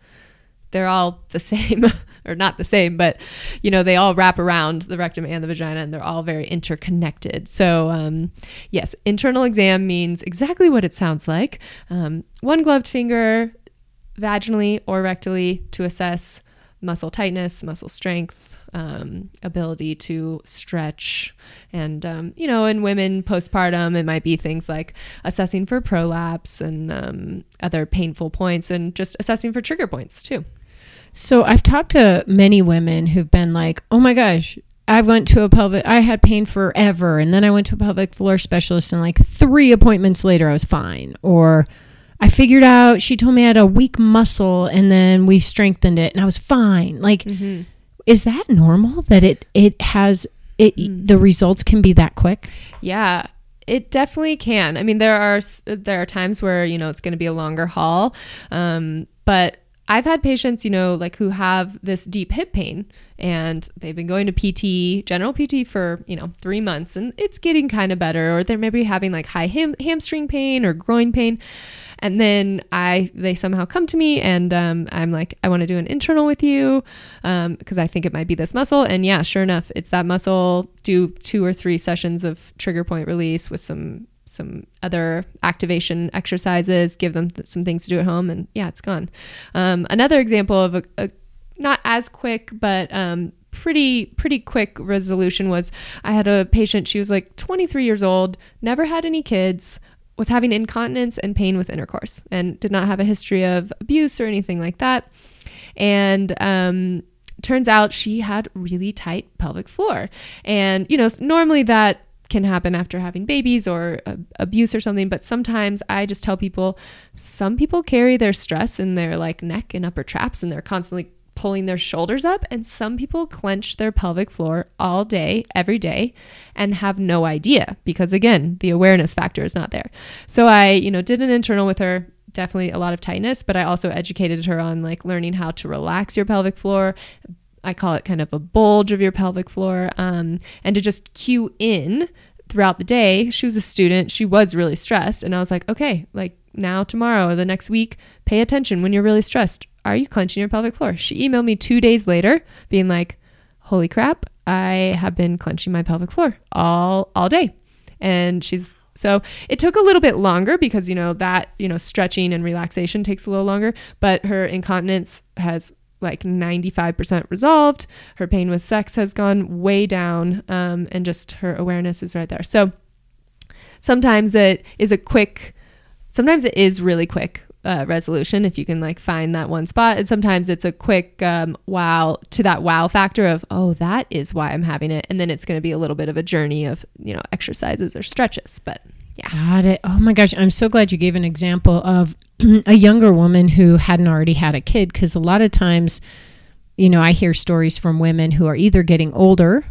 they're all the [laughs] same or not the same but you know they all wrap around the rectum and the vagina and they're all very interconnected. So um, yes internal exam means exactly what it sounds like. Um, one gloved finger vaginally or rectally to assess muscle tightness muscle strength um, ability to stretch. And um, you know in women postpartum it might be things like assessing for prolapse and um, other painful points and just assessing for trigger points too So I've talked to many women who've been like, "Oh my gosh, I went to a pelvic I had pain forever and then I went to a pelvic floor specialist and like 3 appointments later I was fine." Or I figured out she told me I had a weak muscle and then we strengthened it and I was fine. Like is that normal that it it has it the results can be that quick? Yeah, it definitely can. I mean, there are there are times where you know it's going to be a longer haul, um, but I've had patients, you know, like who have this deep hip pain and they've been going to PT, general PT for, you know, three months and it's getting kind of better, or they're maybe having like high ham- hamstring pain or groin pain. And then I, they somehow come to me and um, I'm like, I want to do an internal with you because I think it might be this muscle. And yeah, sure enough, it's that muscle. Do two or three sessions of trigger point release with some some other activation exercises, give them th- some things to do at home, and yeah, it's gone. Um, another example of a, a not as quick, but um, pretty pretty quick resolution was I had a patient. She was like 23 years old, never had any kids, was having incontinence and pain with intercourse, and did not have a history of abuse or anything like that. And um, turns out she had really tight pelvic floor, and you know normally that can happen after having babies or uh, abuse or something but sometimes i just tell people some people carry their stress in their like neck and upper traps and they're constantly pulling their shoulders up and some people clench their pelvic floor all day every day and have no idea because again the awareness factor is not there. So i you know did an internal with her definitely a lot of tightness but i also educated her on like learning how to relax your pelvic floor I call it kind of a bulge of your pelvic floor, um, and to just cue in throughout the day. She was a student, she was really stressed, and I was like, okay, like now, tomorrow, or the next week, pay attention when you're really stressed. Are you clenching your pelvic floor? She emailed me two days later, being like, holy crap, I have been clenching my pelvic floor all all day, and she's so it took a little bit longer because you know that you know stretching and relaxation takes a little longer, but her incontinence has like 95% resolved. Her pain with sex has gone way down, um, and just her awareness is right there. So sometimes it is a quick, sometimes it is really quick uh, resolution if you can like find that one spot. And sometimes it's a quick um, wow to that wow factor of, oh, that is why I'm having it. And then it's going to be a little bit of a journey of, you know, exercises or stretches. But yeah. Got it. Oh my gosh. I'm so glad you gave an example of a younger woman who hadn't already had a kid because a lot of times, you know, I hear stories from women who are either getting older.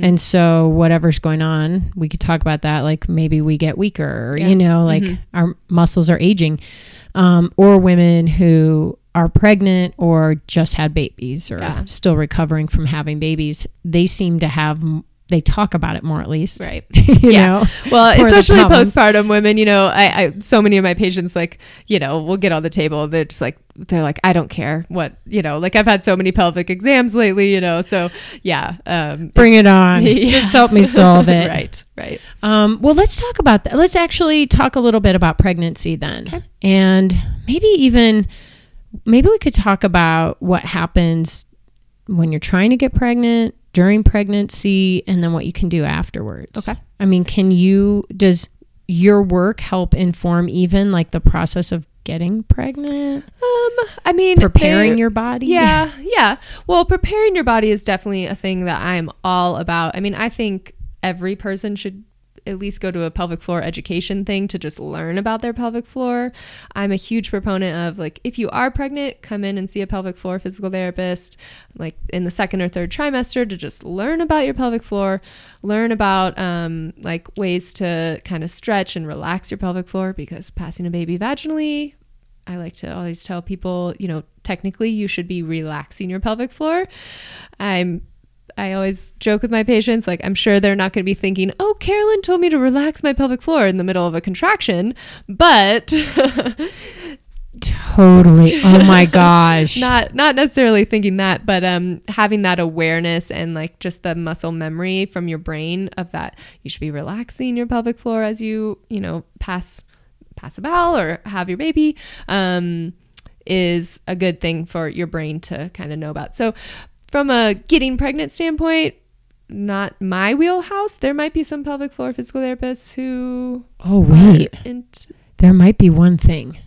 And so, whatever's going on, we could talk about that. Like maybe we get weaker, or, Yeah. you know, like our muscles are aging. Um, or women who are pregnant or just had babies or Yeah. still recovering from having babies. They seem to have, they talk about it more at least. Right. [laughs] you Yeah. know? Well, Or especially postpartum women, you know, I, I, so many of my patients, like, you know, we'll get on the table. They're just like, they're like, I don't care what, you know, like I've had so many pelvic exams lately, you know, so yeah. Um, Bring it on. [laughs] Yeah. Just help me solve it. [laughs] right. Right. Um, well, let's talk about that. Let's actually talk a little bit about pregnancy then. And maybe even, maybe we could talk about what happens when you're trying to get pregnant, during pregnancy, and then what you can do afterwards. Okay. I mean, can you, does your work help inform even like the process of getting pregnant, Um, I mean, preparing your body? Yeah, yeah. Well, preparing your body is definitely a thing that I'm all about. I mean, I think every person should at least go to a pelvic floor education thing to just learn about their pelvic floor. I'm a huge proponent of like if you are pregnant, come in and see a pelvic floor physical therapist like in the second or third trimester to just learn about your pelvic floor, learn about um, like ways to kind of stretch and relax your pelvic floor because passing a baby vaginally I like to always tell people, you know, technically you should be relaxing your pelvic floor. I'm I always joke with my patients, like, I'm sure they're not going to be thinking, oh, Carolyn told me to relax my pelvic floor in the middle of a contraction, but. [laughs] totally. Oh my [laughs] gosh. not not necessarily thinking that, but um having that awareness and like just the muscle memory from your brain of that you should be relaxing your pelvic floor as you, you know, pass pass a bowel or have your baby. Um is a good thing for your brain to kind of know about. So from a getting pregnant standpoint, not my wheelhouse. There might be some pelvic floor physical therapists who. Oh, wait. there might be one thing.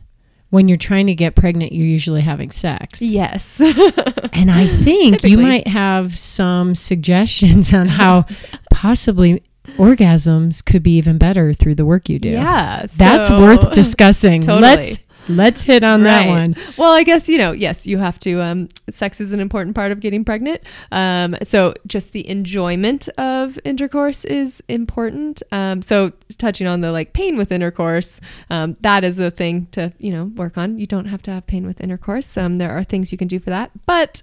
When you're trying to get pregnant, you're usually having sex. Yes. [laughs] and I think Typically. you might have some suggestions on how [laughs] possibly orgasms could be even better through the work you do. Yeah. That's so, worth discussing. [laughs] Totally. Let's Let's hit on right. that one. Well, I guess, you know, yes, you have to, um, sex is an important part of getting pregnant. Um, so just the enjoyment of intercourse is important. Um, so touching on the like pain with intercourse, um, that is a thing to, you know, work on. You don't have to have pain with intercourse. Um, there are things you can do for that. But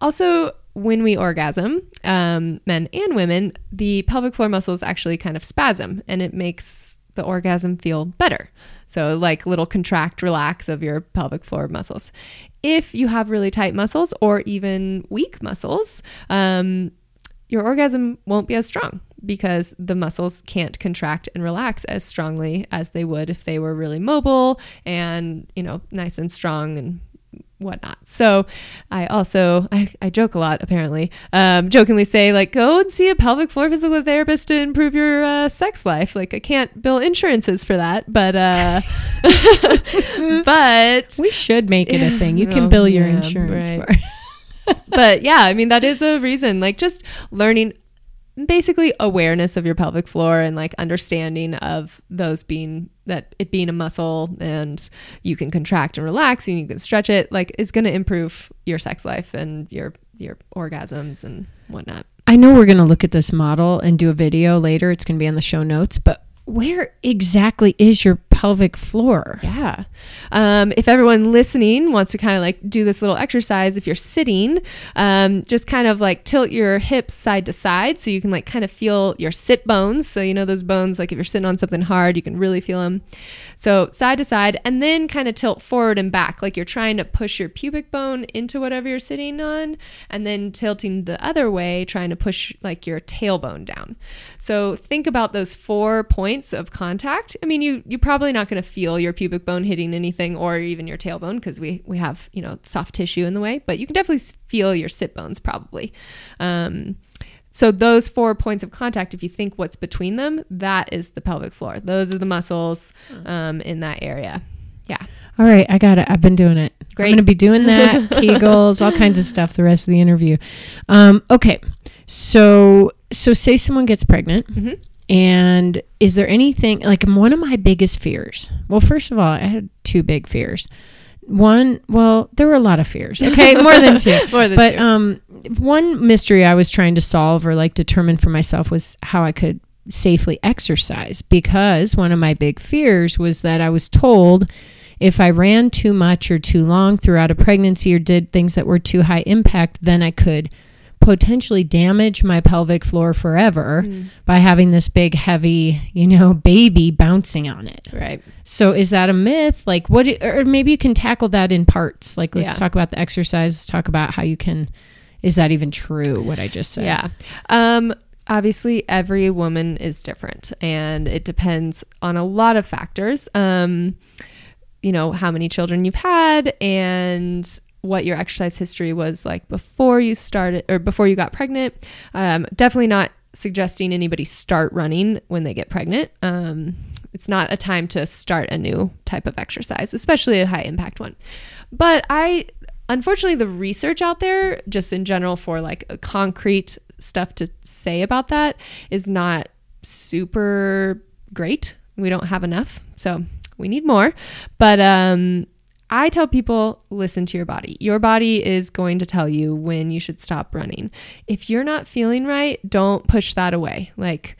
also, when we orgasm, um, men and women, the pelvic floor muscles actually kind of spasm and it makes the orgasm feel better. So, like little contract, relax of your pelvic floor muscles. If you have really tight muscles or even weak muscles, um, your orgasm won't be as strong because the muscles can't contract and relax as strongly as they would if they were really mobile and, you know, nice and strong and whatnot. So I also I, I joke a lot apparently, um, jokingly say like go and see a pelvic floor physical therapist to improve your uh, sex life. Like I can't bill insurances for that, but uh, [laughs] but we should make it a thing. You can oh, bill your yeah, insurance right. for. [laughs] but yeah, I mean that is a reason. Like just learning basically awareness of your pelvic floor and like understanding of those being that it being a muscle and you can contract and relax and you can stretch it like is going to improve your sex life and your your orgasms and whatnot. I know we're going to look at this model and do a video later. It's going to be on the show notes but where exactly is your pelvic floor? Yeah. Um, if everyone listening wants to kind of like do this little exercise, if you're sitting, um, just kind of like tilt your hips side to side so you can like kind of feel your sit bones. So, you know, those bones, like if you're sitting on something hard, you can really feel them. So side to side, and then kind of tilt forward and back, like you're trying to push your pubic bone into whatever you're sitting on, and then tilting the other way, trying to push like your tailbone down. So think about those four points of contact. I mean, you you're probably not going to feel your pubic bone hitting anything or even your tailbone because we we have you know soft tissue in the way, but you can definitely feel your sit bones probably. Um, so those four points of contact, if you think what's between them, that is the pelvic floor. Those are the muscles um, in that area. Yeah. All right, I got it. I've been doing it. Great. I'm going to be doing that, [laughs] Kegels, all kinds of stuff the rest of the interview. Um, okay, so so say someone gets pregnant, mm-hmm. And is there anything like one of my biggest fears? Well, first of all, I had two big fears one well there were a lot of fears okay [laughs] more than two more than but two. um one mystery i was trying to solve or like determine for myself was how i could safely exercise because one of my big fears was that i was told if i ran too much or too long throughout a pregnancy or did things that were too high impact then i could potentially damage my pelvic floor forever mm. by having this big heavy you know [laughs] baby bouncing on it. Right. So is that a myth? Like what or maybe you can tackle that in parts. Like let's yeah. talk about the exercise. Let's talk about how you can is that even true what i just said? Yeah. Um obviously every woman is different and it depends on a lot of factors. Um you know how many children you've had and what your exercise history was like before you started or before you got pregnant. Um, definitely not suggesting anybody start running when they get pregnant. Um, it's not a time to start a new type of exercise, especially a high impact one. But I, unfortunately, the research out there, just in general, for like concrete stuff to say about that, is not super great. We don't have enough. So we need more. But um, I tell people listen to your body. Your body is going to tell you when you should stop running. If you're not feeling right, don't push that away. Like,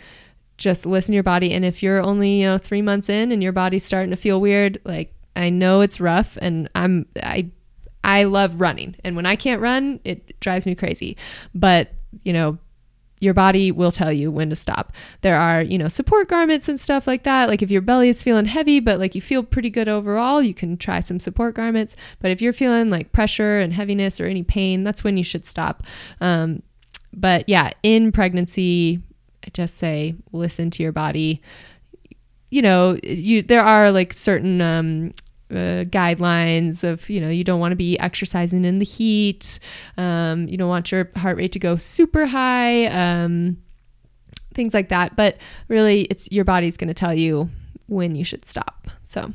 just listen to your body. And if you're only, you know, three months in and your body's starting to feel weird, like, I know it's rough and I'm, I, I love running. And when I can't run, it drives me crazy. But, you know, your body will tell you when to stop. There are, you know, support garments and stuff like that. Like if your belly is feeling heavy, but like you feel pretty good overall, you can try some support garments. But if you're feeling like pressure and heaviness or any pain, that's when you should stop. Um, but yeah, in pregnancy, I just say listen to your body. You know, you there are like certain um, uh, guidelines of you know you don't want to be exercising in the heat um, you don't want your heart rate to go super high um, things like that but really it's your body's going to tell you when you should stop so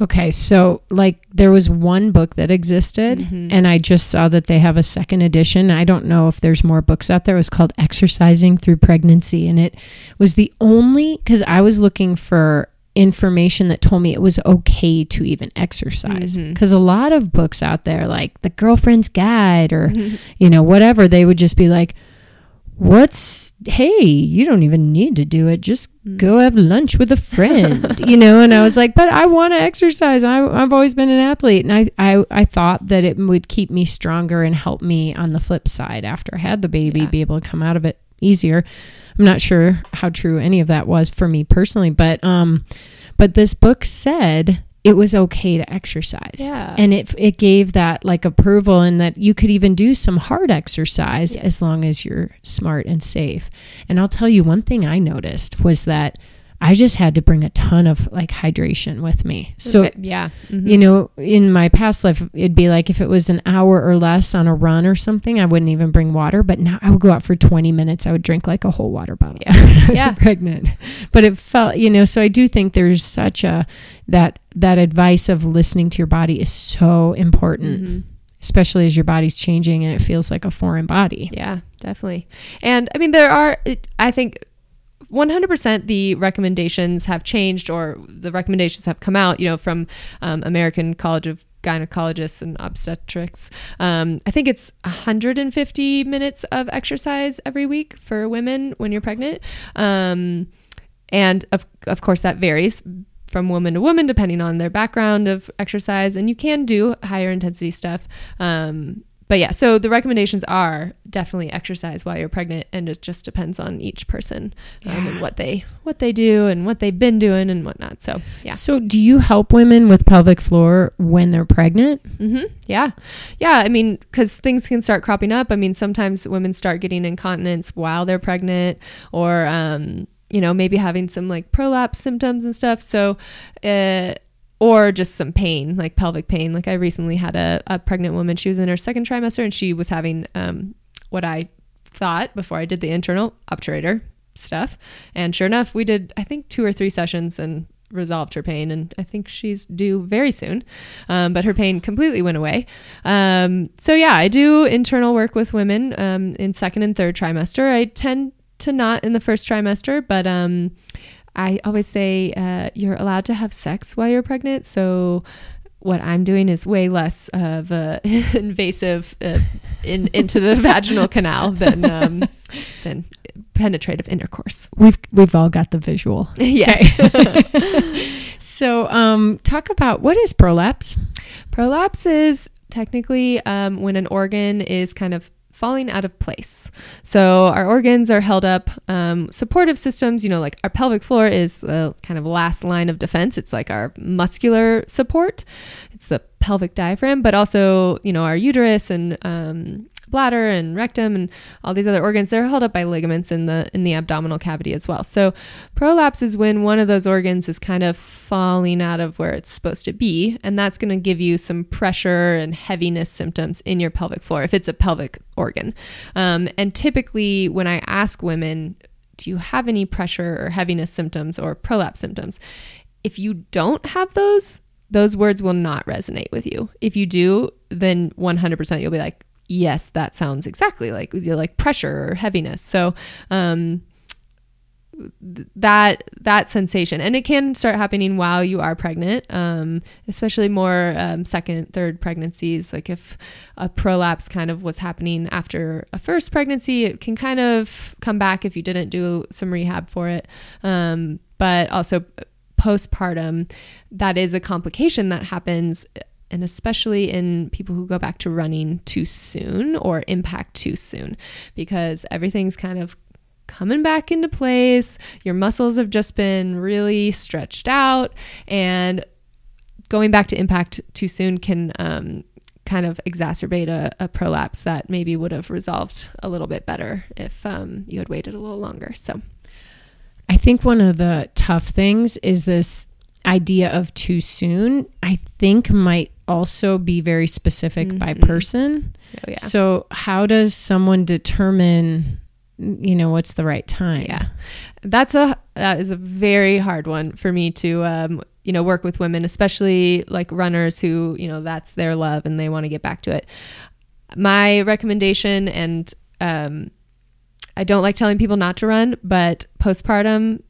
Okay, so like there was one book that existed, mm-hmm. and I just saw that they have a second edition. I don't know if there's more books out there. It was called Exercising Through Pregnancy, and it was the only because I was looking for information that told me it was okay to even exercise because mm-hmm. a lot of books out there like the girlfriend's guide or mm-hmm. you know whatever they would just be like what's hey you don't even need to do it just mm. go have lunch with a friend [laughs] you know and i was like but i want to exercise I, have always been an athlete and I, I i thought that it would keep me stronger and help me on the flip side after i had the baby yeah. be able to come out of it easier I'm not sure how true any of that was for me personally, but um, but this book said it was okay to exercise. Yeah. And it it gave that like approval and that you could even do some hard exercise yes. as long as you're smart and safe. And I'll tell you one thing I noticed was that I just had to bring a ton of like hydration with me. So okay. yeah, mm-hmm. you know, in my past life, it'd be like if it was an hour or less on a run or something, I wouldn't even bring water. But now I would go out for 20 minutes. I would drink like a whole water bottle. Yeah, [laughs] I was yeah. pregnant. But it felt, you know, so I do think there's such a that that advice of listening to your body is so important. Mm-hmm especially as your body's changing and it feels like a foreign body. Yeah, definitely. And I mean, there are, I think 100% the recommendations have changed or the recommendations have come out, you know, from um, American College of gynecologists and obstetrics. Um, I think it's 150 minutes of exercise every week for women when you're pregnant. Um, and of, of course, that varies from woman to woman depending on their background of exercise. And you can do higher intensity stuff. Um, but yeah, so the recommendations are definitely exercise while you're pregnant, and it just depends on each person um, yeah. and what they what they do and what they've been doing and whatnot. So yeah. So do you help women with pelvic floor when they're pregnant? Mm-hmm. Yeah, yeah. I mean, because things can start cropping up. I mean, sometimes women start getting incontinence while they're pregnant, or um, you know, maybe having some like prolapse symptoms and stuff. So. Uh, or just some pain, like pelvic pain. Like I recently had a, a pregnant woman. She was in her second trimester and she was having um, what I thought before I did the internal obturator stuff. And sure enough, we did, I think, two or three sessions and resolved her pain. And I think she's due very soon. Um, but her pain completely went away. Um, so, yeah, I do internal work with women um, in second and third trimester. I tend to not in the first trimester, but um, I always say uh, you're allowed to have sex while you're pregnant. So what I'm doing is way less of a [laughs] invasive uh, in, into the vaginal canal than um, [laughs] than penetrative intercourse. We've we've all got the visual. [laughs] yes. so um, talk about what is prolapse. Prolapse is technically um, when an organ is kind of falling out of place. So our organs are held up. Um, supportive systems, you know, like our pelvic floor is the kind of last line of defense. It's like our muscular support. It's the pelvic diaphragm, but also, you know, our uterus and um, bladder and rectum and all these other organs they're held up by ligaments in the in the abdominal cavity as well. So prolapse is when one of those organs is kind of falling out of where it's supposed to be and that's going to give you some pressure and heaviness symptoms in your pelvic floor if it's a pelvic organ. Um, and typically when i ask women do you have any pressure or heaviness symptoms or prolapse symptoms? If you don't have those those words will not resonate with you. If you do, then 100% you'll be like, yes, that sounds exactly like like pressure or heaviness. So, um, that that sensation. And it can start happening while you are pregnant um, especially more um, second third pregnancies. Like if a prolapse kind of was happening after a first pregnancy it can kind of come back if you didn't do some rehab for it. Um, but also postpartum that is a complication that happens and especially in people who go back to running too soon or impact too soon because everything's kind of coming back into place. Your muscles have just been really stretched out, and going back to impact too soon can um, kind of exacerbate a, a, prolapse that maybe would have resolved a little bit better if um, you had waited a little longer. So, I think one of the tough things is this idea of too soon. I think might also be very specific mm-hmm. by person. Oh, yeah. So, how does someone determine you know what's the right time yeah that's a that is a very hard one for me to um you know work with women especially like runners who you know that's their love and they want to get back to it my recommendation and um i don't like telling people not to run but postpartum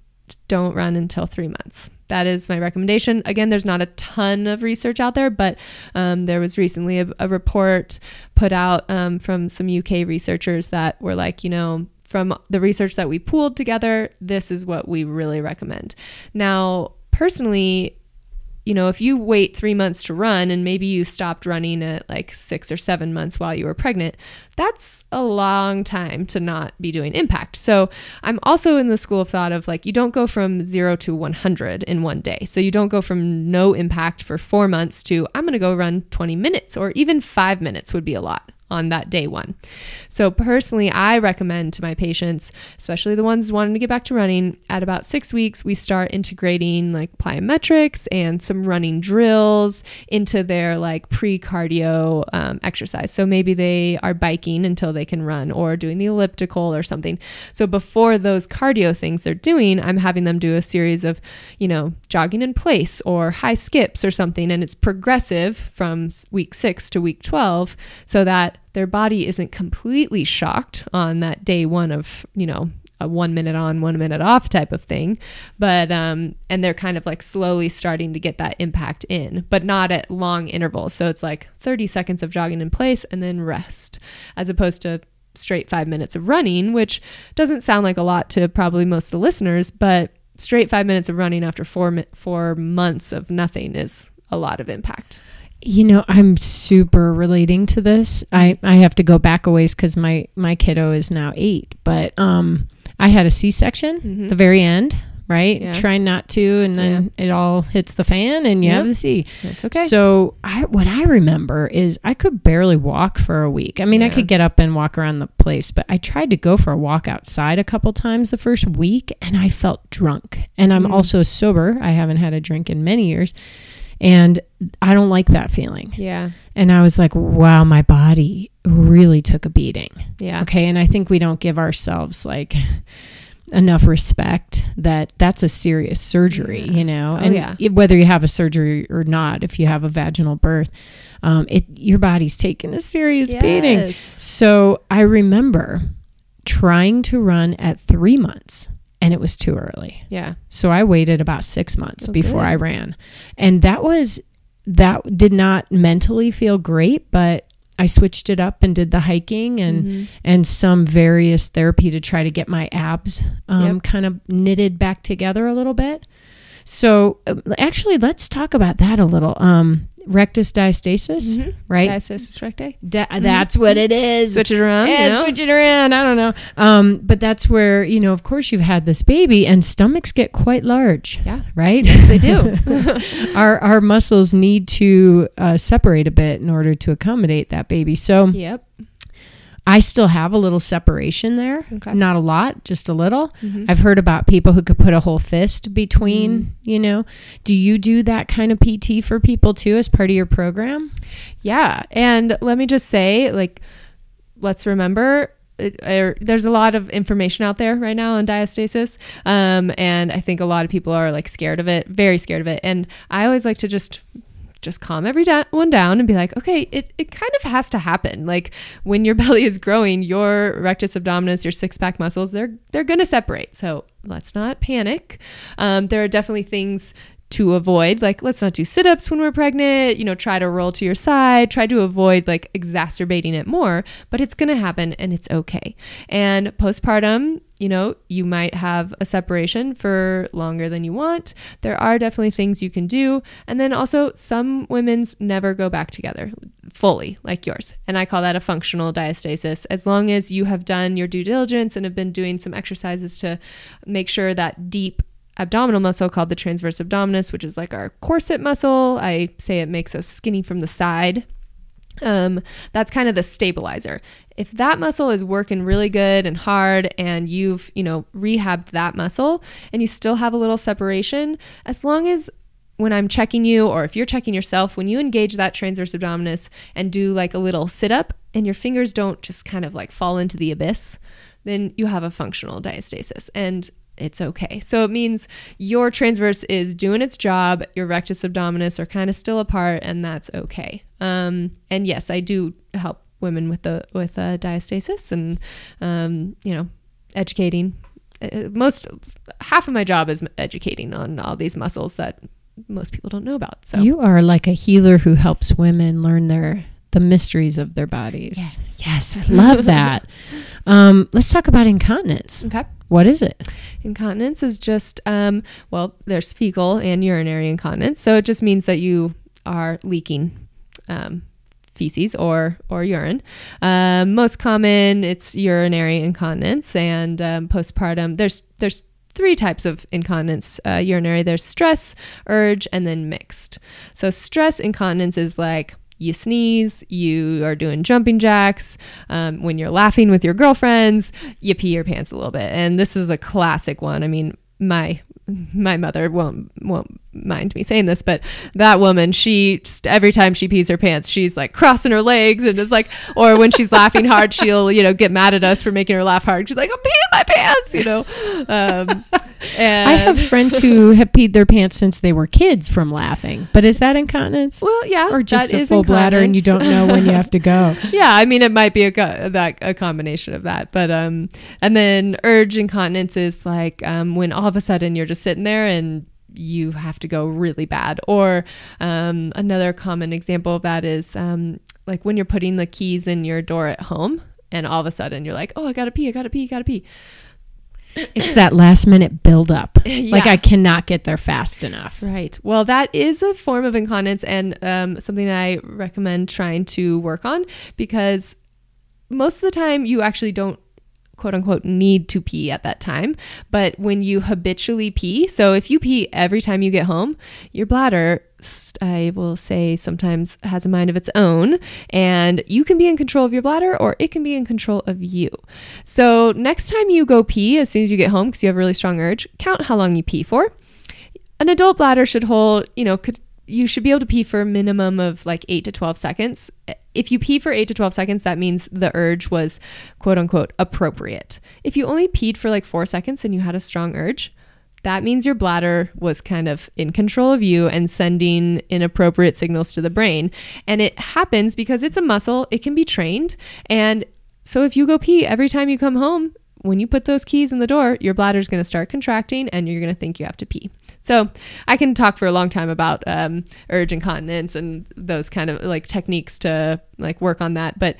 don't run until three months that is my recommendation. Again, there's not a ton of research out there, but um, there was recently a, a report put out um, from some UK researchers that were like, you know, from the research that we pooled together, this is what we really recommend. Now, personally, you know, if you wait three months to run and maybe you stopped running at like six or seven months while you were pregnant, that's a long time to not be doing impact. So I'm also in the school of thought of like, you don't go from zero to 100 in one day. So you don't go from no impact for four months to I'm going to go run 20 minutes or even five minutes would be a lot on that day one. So, personally, I recommend to my patients, especially the ones wanting to get back to running, at about six weeks, we start integrating like plyometrics and some running drills into their like pre cardio um, exercise. So, maybe they are biking until they can run or doing the elliptical or something. So, before those cardio things they're doing, I'm having them do a series of, you know, jogging in place or high skips or something. And it's progressive from week six to week 12 so that their body isn't completely shocked on that day one of, you know, a one minute on, one minute off type of thing. But, um, and they're kind of like slowly starting to get that impact in, but not at long intervals. So it's like 30 seconds of jogging in place and then rest, as opposed to straight five minutes of running, which doesn't sound like a lot to probably most of the listeners, but straight five minutes of running after four, four months of nothing is a lot of impact. You know, I'm super relating to this. I, I have to go back a ways because my, my kiddo is now eight, but um, I had a C section mm-hmm. the very end, right? Yeah. Try not to, and then yeah. it all hits the fan, and you yep. have the C. That's okay. So I, what I remember is I could barely walk for a week. I mean, yeah. I could get up and walk around the place, but I tried to go for a walk outside a couple times the first week, and I felt drunk. And I'm mm. also sober. I haven't had a drink in many years. And I don't like that feeling. Yeah. And I was like, wow, my body really took a beating. Yeah. Okay. And I think we don't give ourselves like enough respect that that's a serious surgery, yeah. you know, oh, and yeah. whether you have a surgery or not, if you have a vaginal birth, um, it your body's taking a serious yes. beating. So I remember trying to run at three months and it was too early. Yeah. So I waited about six months oh, before good. I ran. And that was, that did not mentally feel great, but I switched it up and did the hiking and mm-hmm. and some various therapy to try to get my abs um, yep. kind of knitted back together a little bit. So uh, actually, let's talk about that a little. Um, rectus diastasis, mm-hmm. right? Diastasis recti. Da- mm-hmm. That's what it is. Switch it around. Yeah, you know? switch it around. I don't know. Um, but that's where you know, of course, you've had this baby, and stomachs get quite large. Yeah, right. Yes, they do. [laughs] our our muscles need to uh, separate a bit in order to accommodate that baby. So, yep. I still have a little separation there. Okay. Not a lot, just a little. Mm-hmm. I've heard about people who could put a whole fist between, mm. you know. Do you do that kind of PT for people too as part of your program? Yeah. And let me just say, like, let's remember it, er, there's a lot of information out there right now on diastasis. Um, and I think a lot of people are like scared of it, very scared of it. And I always like to just just calm everyone down and be like, okay, it, it kind of has to happen. Like when your [laughs] belly is growing, your rectus abdominis, your six pack muscles, they're they're gonna separate. So let's not panic. Um, there are definitely things to avoid like let's not do sit-ups when we're pregnant you know try to roll to your side try to avoid like exacerbating it more but it's going to happen and it's okay and postpartum you know you might have a separation for longer than you want there are definitely things you can do and then also some women's never go back together fully like yours and i call that a functional diastasis as long as you have done your due diligence and have been doing some exercises to make sure that deep abdominal muscle called the transverse abdominis, which is like our corset muscle. I say it makes us skinny from the side. Um, that's kind of the stabilizer. If that muscle is working really good and hard and you've, you know, rehabbed that muscle and you still have a little separation, as long as when I'm checking you or if you're checking yourself, when you engage that transverse abdominis and do like a little sit up and your fingers don't just kind of like fall into the abyss, then you have a functional diastasis. And it's okay. So it means your transverse is doing its job, your rectus abdominis are kind of still apart, and that's okay. Um, and yes, I do help women with the with uh, diastasis and um, you know educating. Uh, most half of my job is educating on all these muscles that most people don't know about. So you are like a healer who helps women learn their the mysteries of their bodies. Yes, yes I love that. [laughs] um, let's talk about incontinence. Okay. What is it? Incontinence is just, um, well, there's fecal and urinary incontinence. So it just means that you are leaking um, feces or or urine. Um, most common, it's urinary incontinence and um, postpartum. There's there's three types of incontinence uh, urinary. There's stress, urge, and then mixed. So stress incontinence is like you sneeze, you are doing jumping jacks, um, when you're laughing with your girlfriends, you pee your pants a little bit. And this is a classic one. I mean, my my mother won't won't mind me saying this, but that woman, she every time she pees her pants, she's like crossing her legs and is like, or when she's laughing hard, she'll you know get mad at us for making her laugh hard. She's like, I'm peeing my pants, you know. Um, and I have friends who have peed their pants since they were kids from laughing. But is that incontinence? Well, yeah, or just a full bladder and you don't know when you have to go. [laughs] yeah, I mean, it might be a that a combination of that, but um, and then urge incontinence is like um, when all of a sudden you're just sitting there and you have to go really bad. Or um, another common example of that is um, like when you're putting the keys in your door at home, and all of a sudden you're like, oh, I gotta pee, I gotta pee, I gotta pee. [clears throat] It's that last minute build up. [laughs] Yeah. Like I cannot get there fast enough. Right. Well, that is a form of incontinence and um, something I recommend trying to work on because most of the time you actually don't quote unquote need to pee at that time. But when you habitually pee, so if you pee every time you get home, your bladder, I will say, sometimes has a mind of its own, and you can be in control of your bladder or it can be in control of you. So next time you go pee, as soon as you get home, because you have a really strong urge, count how long you pee for. An adult bladder should hold, you know, could you should be able to pee for a minimum of like 8 to 12 seconds. If you pee for 8 to 12 seconds, that means the urge was quote unquote appropriate. If you only peed for like 4 seconds and you had a strong urge, that means your bladder was kind of in control of you and sending inappropriate signals to the brain. And it happens because it's a muscle, it can be trained. And so if you go pee every time you come home, when you put those keys in the door, your bladder is going to start contracting and you're going to think you have to pee. So I can talk for a long time about um, urge incontinence and those kind of like techniques to like work on that. But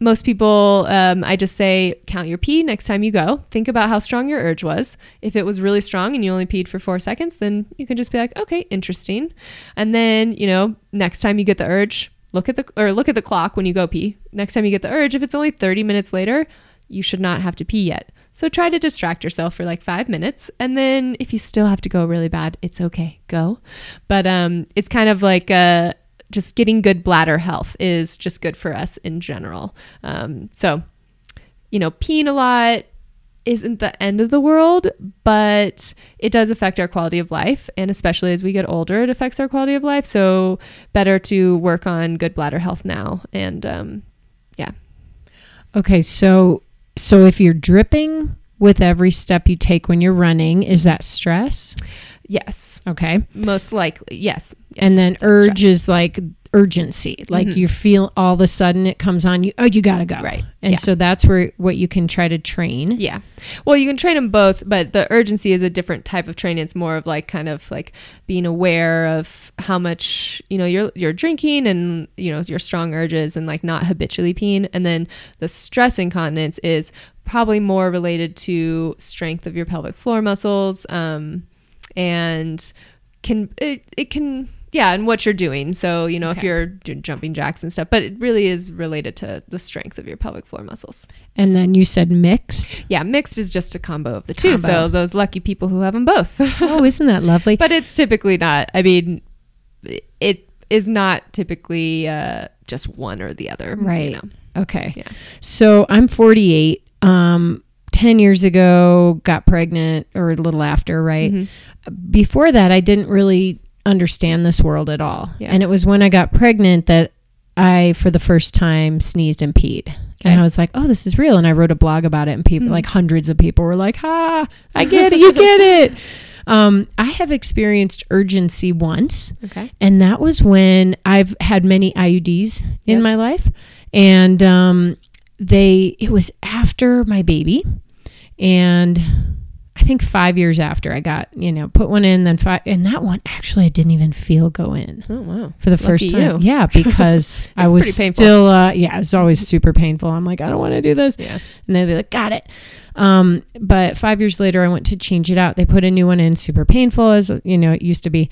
most people, um, I just say count your pee next time you go. Think about how strong your urge was. If it was really strong and you only peed for four seconds, then you can just be like, okay, interesting. And then, you know, next time you get the urge, look at the or look at the clock when you go pee. Next time you get the urge, if it's only 30 minutes later, you should not have to pee yet. So try to distract yourself for like five minutes. And then if you still have to go really bad, it's okay, go. But um, it's kind of like uh, just getting good bladder health is just good for us in general. Um, so, you know, peeing a lot isn't the end of the world, but it does affect our quality of life. And especially as we get older, it affects our quality of life. So, better to work on good bladder health now. And um, yeah. Okay. So, so if you're dripping with every step you take when you're running, is that stress? Yes. Okay. Most likely. Yes. Yes, and then that's urge stress. is like urgency. Like Mhm. you feel all of a sudden it comes on you. Oh, you got to go. Right. And Yeah. so that's where what you can try to train. Yeah. Well, you can train them both, but the urgency is a different type of training. It's more of like kind of like being aware of how much, you know, you're you're drinking and, you know, your strong urges and like not habitually peeing. And then the stress incontinence is probably more related to strength of your pelvic floor muscles um and can it, it can yeah, and what you're doing. So, you know, if you're doing jumping jacks and stuff, but it really is related to the strength of your pelvic floor muscles. And then you said mixed. Yeah, mixed is just a combo of the two. Combo. So those lucky people who have them both. [laughs] Oh, isn't that lovely? but it's typically not. I mean, it is not typically uh, just one or the other. you Right. know. Okay. Yeah. So I'm 48. Um, 10 years ago, got pregnant or a little after, right? Mhm. Before that, I didn't really understand this world at all. Yeah. And it was when I got pregnant that I, for the first time, sneezed and peed. And I was like, oh, this is real. And I wrote a blog about it, and people, Mhm. like hundreds of people, were like, ah, I get it. You get it. [laughs] Um, I have experienced urgency once. Okay. And that was when I've had many IUDs in Yep. my life. And um, they, it was after my baby. And I think five years after I got, you know, put one in, then five. And that one actually I didn't even feel go in Oh wow. for the first time. you. Yeah, because [laughs] I was still, uh, yeah, it's always super painful. I'm like, I don't want to do this. Yeah. And they'd be like, got it. Um, but five years later, I went to change it out. They put a new one in, super painful as you know it used to be.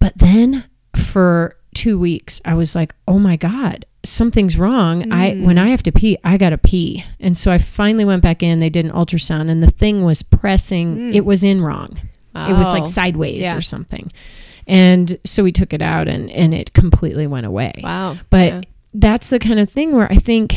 But then for two weeks, I was like, oh my god, something's wrong. I Mm. when I have to pee, I gotta pee. And so I finally went back in. They did an ultrasound, and the thing was pressing. Mm. It was in wrong. It was like Oh, sideways yeah. or something. And so we took it out, and and it completely went away. Wow. But Yeah. that's the kind of thing where I think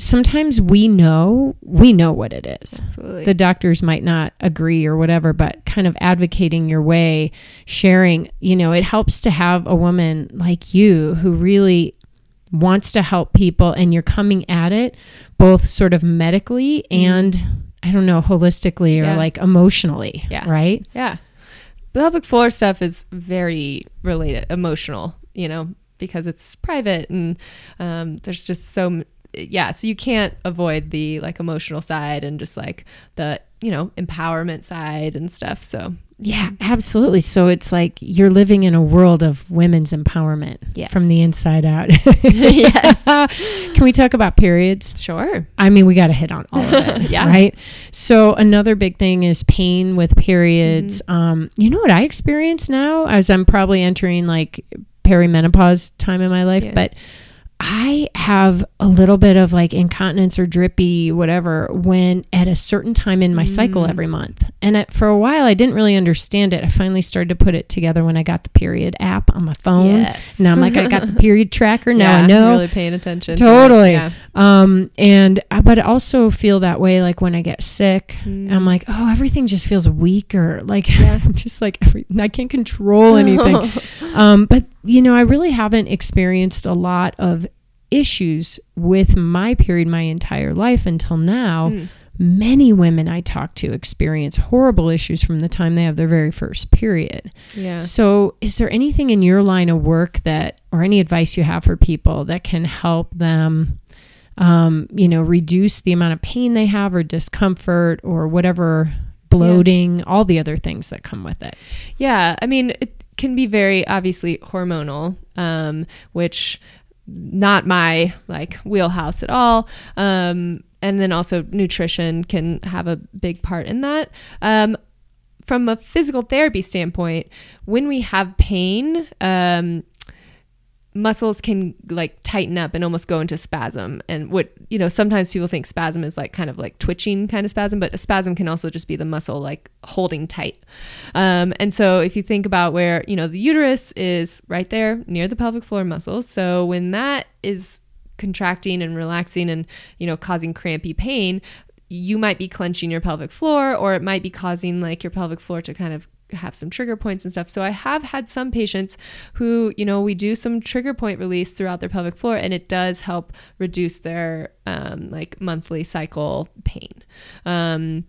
sometimes we know we know what it is. Absolutely. The doctors might not agree or whatever, but kind of advocating your way, sharing, you know, it helps to have a woman like you who really wants to help people and you're coming at it both sort of medically and I don't know, holistically or Yeah. like emotionally. Yeah. Right? Yeah. Pelvic floor stuff is very related, emotional, you know, because it's private and um, there's just so, yeah. So you can't avoid the like emotional side and just like the, you know, empowerment side and stuff. So, Yeah, absolutely. So it's like you're living in a world of women's empowerment Yes. from the inside out. [laughs] [laughs] Yes. Can we talk about periods? sure. I mean, we got to hit on all of it, [laughs] Yeah. right? So another big thing is pain with periods. Mm-hmm. Um, you know what I experience now as I'm probably entering like perimenopause time in my life, Yeah. but I have a little bit of like incontinence or drippy, whatever, when at a certain time in my cycle Mm. every month. And it, for a while, I didn't really understand it. I finally started to put it together when I got the period app on my phone. Yes. Now I'm like, I got the period tracker. Now I know. Really paying attention. to. Totally. Yeah. Um, and uh, but I also feel that way like when I get sick. I'm like, oh, everything just feels weaker. Like Mm. [laughs] Yeah. I'm just like every, I can't control anything. [laughs] um, but you know, I really haven't experienced a lot of issues with my period my entire life until now. Mm. Many women I talk to experience horrible issues from the time they have their very first period. Yeah. So, is there anything in your line of work that, or any advice you have for people that can help them, um, you know, reduce the amount of pain they have or discomfort or whatever, bloating, all the other things that come with it? Yeah, I mean, it can be very obviously hormonal, um, which not my like wheelhouse at all. Um, and then also nutrition can have a big part in that. Um, from a physical therapy standpoint, when we have pain, um, muscles can like tighten up and almost go into spasm. And what you know sometimes people think spasm is like kind of like twitching kind of spasm but a spasm can also just be the muscle like holding tight. Um, and so if you think about where you know the uterus is right there near the pelvic floor muscles so when that is contracting and relaxing and you know causing crampy pain you might be clenching your pelvic floor or it might be causing like your pelvic floor to kind of have some trigger points and stuff. So I have had some patients who, you know, we do some trigger point release throughout their pelvic floor and it does help reduce their um, like monthly cycle pain. Um,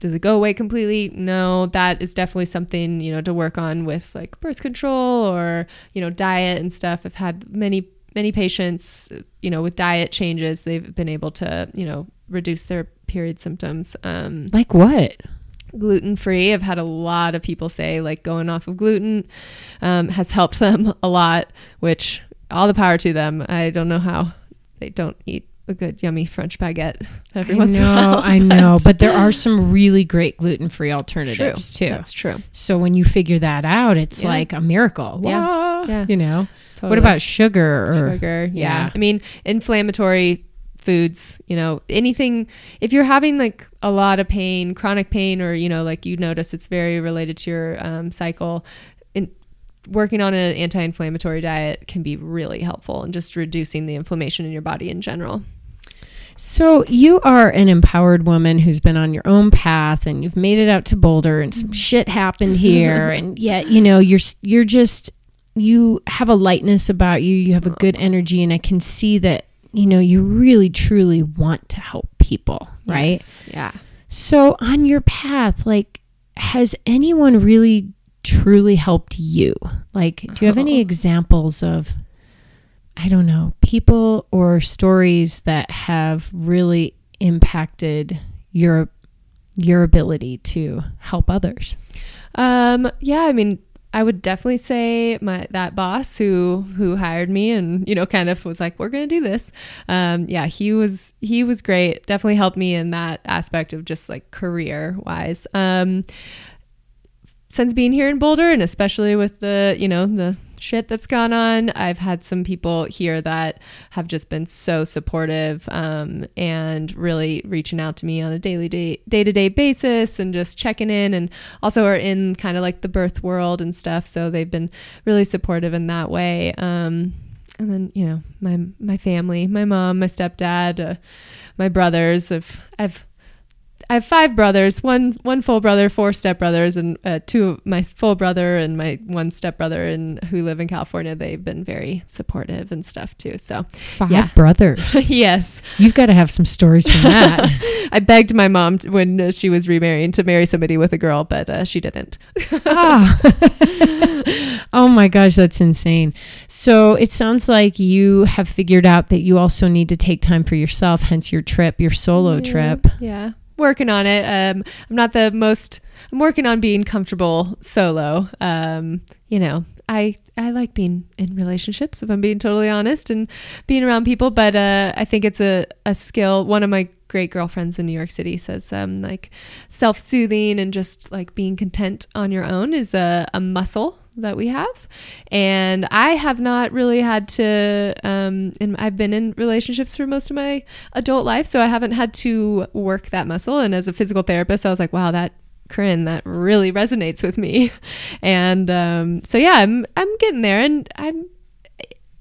does it go away completely? No, that is definitely something, you know, to work on with like birth control or, you know, diet and stuff. I've had many, many patients, you know, with diet changes, they've been able to, you know, reduce their period symptoms. Um, like what? Gluten free. I've had a lot of people say like going off of gluten um, has helped [laughs] them a lot, which all the power to them. I don't know how they don't eat a good yummy French baguette every I once in a know, while. I know, but there are some really great gluten free alternatives True. too. That's true. So when you figure that out, it's Yeah. like a miracle. Yeah. Wah, Yeah. You know. Totally. What about sugar or sugar? Yeah. yeah. I mean, inflammatory foods, you know, anything if you're having like a lot of pain, chronic pain or you know, like you notice it's very related to your um, cycle, in working on an anti-inflammatory diet can be really helpful and just reducing the inflammation in your body in general. So you are an empowered woman who's been on your own path and you've made it out to Boulder and some shit happened here [laughs] and yet you know you're you're just you have a lightness about you you have a good energy and I can see that you know you really truly want to help people right Yes. Yeah. so on your path like has anyone really truly helped you like do you have any Oh. examples of I don't know, people or stories that have really impacted your your ability to help others. Um, yeah, I mean, I would definitely say my that boss who who hired me and you know kind of was like, we're gonna do this. Um, yeah, he was he was great. Definitely helped me in that aspect of just like career wise. Um, since being here in Boulder and especially with the you know the shit that's gone on. I've had some people here that have just been so supportive um, and really reaching out to me on a daily day day-to-day basis and just checking in and also are in kind of like the birth world and stuff. So they've been really supportive in that way. Um, and then you know my my family my mom my stepdad uh, my brothers i've i've I have five brothers, one one full brother, four stepbrothers, and uh, two my full brother and my one stepbrother, and who live in California. They've been very supportive and stuff too. So Five Yeah. brothers. [laughs] yes, You've got to have some stories from that. [laughs] I begged my mom t- when uh, she was remarrying to marry somebody with a girl, but uh, she didn't. [laughs] ah. oh my gosh, that's insane. So it sounds like you have figured out that you also need to take time for yourself, hence your trip, your solo Yeah, trip. Yeah. Working on it. Um, I'm not the most, I'm working on being comfortable solo. Um, you know, I, I like being in relationships, if I'm being totally honest, and being around people. But uh, I think it's a, a skill. One of my great girlfriends in New York City says, um, like self soothing and just like being content on your own is a, a muscle that we have. And I have not really had to, um, and I've been in relationships for most of my adult life, so I haven't had to work that muscle. And as a physical therapist, I was like, wow, that Corinne, that really resonates with me. [laughs] And um, so yeah, I'm I'm getting there, and I'm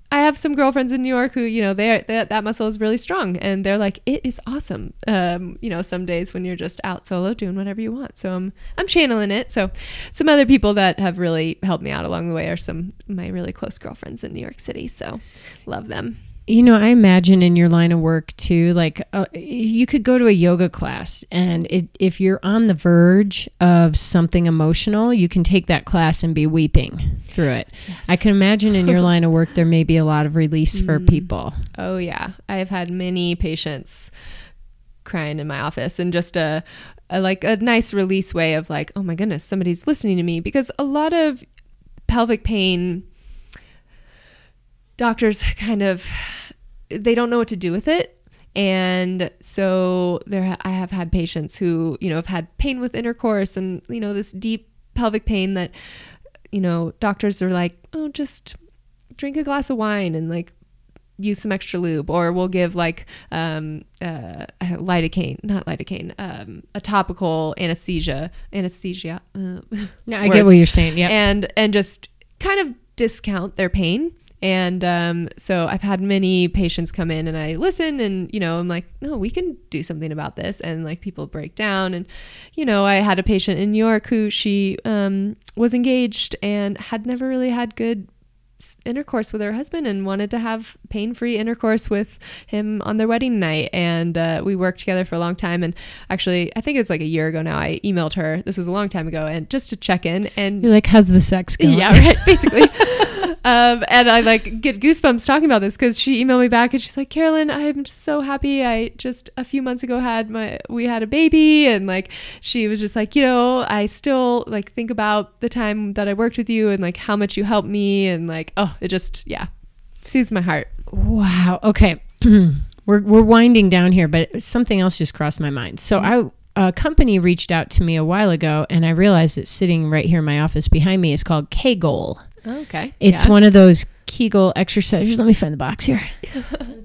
I have some girlfriends in New York who, you know, they that that muscle is really strong, and they're like, it is awesome. Um, you know, some days when you're just out solo doing whatever you want. So I'm I'm channeling it. So some other people that have really helped me out along the way are some my really close girlfriends in New York City. So love them. You know, I imagine in your line of work too, like uh, you could go to a yoga class, and it, if you're on the verge of something emotional, you can take that class and be weeping through it. I can imagine in your [laughs] line of work, there may be a lot of release for people. Oh yeah, I have had many patients crying in my office and just a, a like a nice release way of like, oh my goodness, somebody's listening to me because a lot of pelvic pain doctors [laughs] kind of they don't know what to do with it. And so there I have had patients who, you know, have had pain with intercourse and, you know, this deep pelvic pain that you know, doctors are like, "Oh, just drink a glass of wine and like use some extra lube or we'll give like um uh lidocaine not lidocaine um a topical anesthesia anesthesia uh, [laughs] No, I get what you're saying. Yeah. and and just kind of discount their pain and um, so I've had many patients come in and I listen and you know I'm like no we can do something about this and like people break down and you know I had a patient in New York who she um, was engaged and had never really had good intercourse with her husband and wanted to have pain-free intercourse with him on their wedding night and uh, we worked together for a long time and actually i think it was like a year ago now i emailed her this was a long time ago and just to check in and You're like, how's the sex [laughs] going? yeah, right. Basically. [laughs] um, and I like get goosebumps talking about this because she emailed me back and she's like, Carolyn, I'm just so happy. I just a few months ago had my we had a baby, and like she was just like, you know, I still like think about the time that I worked with you and like how much you helped me, and like, oh, it just yeah, soothes my heart. Wow. Okay. [clears throat] we're we're winding down here, but something else just crossed my mind. So I a company reached out to me a while ago, and I realized that sitting right here in my office behind me is called Kegel. Okay, It's one of those Kegel exercises. Let me find the box here. [laughs] [laughs]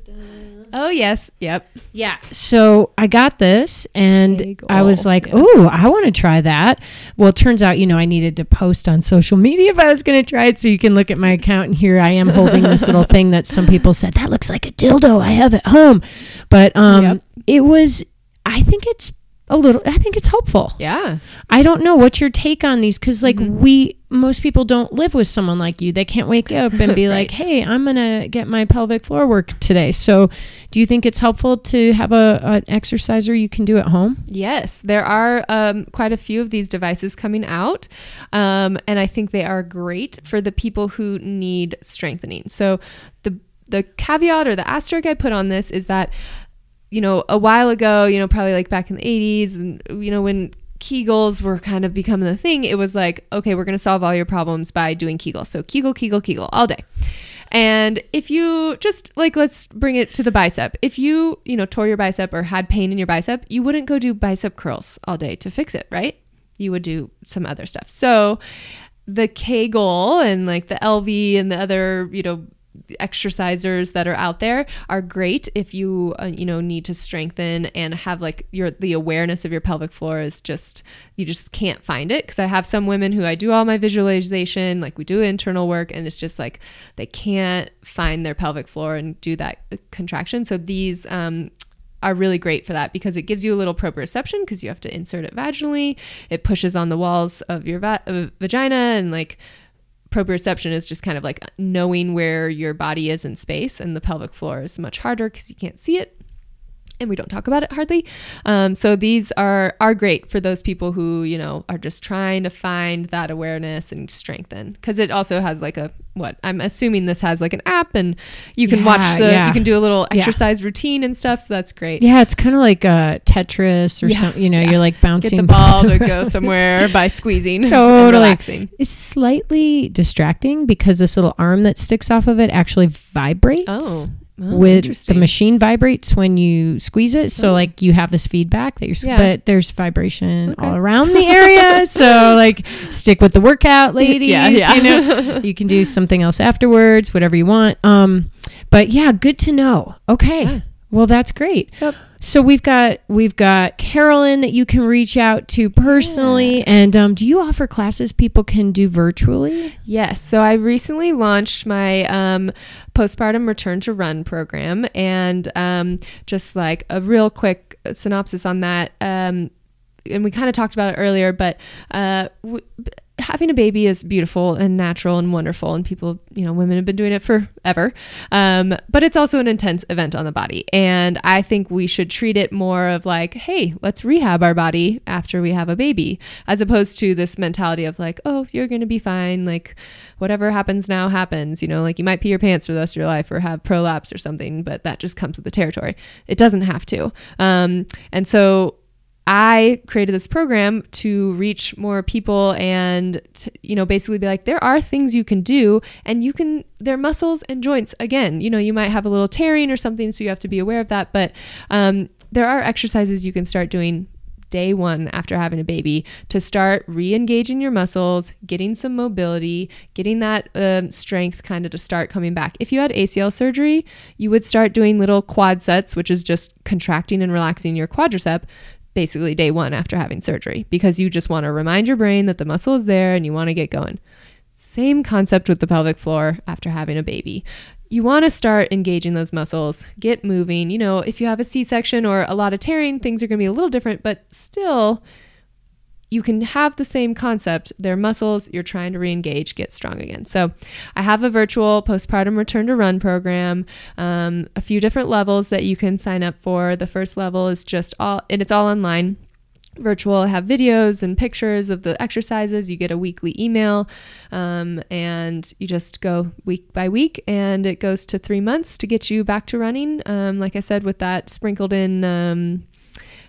Oh yes, yep. Yeah. So I got this and Kegel, I was like, yeah. oh, I want to try that. Well, it turns out, you know, I needed to post on social media if I was going to try it. So you can look at my account and here I am holding this little thing that some people said, that looks like a dildo I have at home. But um, Yep. it was, I think it's a little, I think it's helpful. Yeah. I don't know. What's your take on these? Because, like, Mm-hmm. we, most people don't live with someone like you. They can't wake up and [laughs] be like, hey, I'm going to get my pelvic floor work today. So, do you think it's helpful to have a, an exerciser you can do at home? Yes, there are um, quite a few of these devices coming out, um, and I think they are great for the people who need strengthening. So the the caveat or the asterisk I put on this is that you know a while ago, you know probably like back in the '80s, and you know when Kegels were kind of becoming the thing, it was like okay, we're going to solve all your problems by doing Kegel. So Kegel, Kegel, Kegel all day. And if you just like, let's bring it to the bicep. If you, you know, tore your bicep or had pain in your bicep, you wouldn't go do bicep curls all day to fix it, right? You would do some other stuff. So the Kegel and like the Elvie and the other, you know, exercisers that are out there are great if you uh, you know need to strengthen and have like your the awareness of your pelvic floor is just you just can't find it because I have some women who I do all my visualization like we do internal work and it's just like they can't find their pelvic floor and do that uh, contraction so these um are really great for that because it gives you a little proprioception because you have to insert it vaginally. It pushes on the walls of your va- uh, vagina and like proprioception is just kind of like knowing where your body is in space and the pelvic floor is much harder because you can't see it and we don't talk about it hardly um, so these are are great for those people who you know are just trying to find that awareness and strengthen because it also has like a what i'm assuming this has like an app and you can Yeah, watch the yeah. you can do a little Yeah. exercise routine and stuff so that's great Yeah, it's kind of like uh, Tetris or Yeah, something. You know, yeah. you're like get bouncing the ball to go somewhere [laughs] by squeezing [laughs] Totally. relaxing It's slightly distracting because this little arm that sticks off of it actually vibrates. oh, oh with the machine vibrates when you squeeze it, so Oh. like you have this feedback that you're. Yeah. But there's vibration Okay. all around the area, [laughs] so like stick with the workout, ladies. Yeah, yeah. You know, [laughs] you can do something else afterwards, whatever you want. Um, but yeah, good to know. Okay, Yeah. well that's great. Yep. So we've got we've got Carolyn that you can reach out to personally, and um, do you offer classes people can do virtually? Yes. So I recently launched my um, postpartum return to run program, and um, just like a real quick synopsis on that. Um, and we kind of talked about it earlier, but uh, w- having a baby is beautiful and natural and wonderful, and people, you know, women have been doing it forever. Um, but it's also an intense event on the body, and I think we should treat it more of like, hey, let's rehab our body after we have a baby, as opposed to this mentality of like, oh, you're gonna be fine, like whatever happens now happens. You know, like you might pee your pants for the rest of your life or have prolapse or something, but that just comes with the territory. It doesn't have to. Um, and so I created this program to reach more people and to, you know basically be like there are things you can do and you can they're muscles and joints. Again you know you might have a little tearing or something so you have to be aware of that. But um, there are exercises you can start doing day one after having a baby to start re-engaging your muscles getting some mobility getting that um, strength kind of to start coming back. If you had acl surgery you would start doing little quad sets which is just contracting and relaxing your quadricep basically day one after having surgery because you just want to remind your brain that the muscle is there and you want to get going. Same concept with the pelvic floor after having a baby. You want to start engaging those muscles, get moving. You know, if you have a C section or a lot of tearing, things are going to be a little different, but still, you can have the same concept. They're muscles you're trying to re-engage, get strong again. So, I have a virtual postpartum return to run program, um, a few different levels that you can sign up for. The first level is just all, and it's all online virtual have videos and pictures of the exercises you get a weekly email um, and you just go week by week and it goes to three months to get you back to running um, like i said with that sprinkled in um,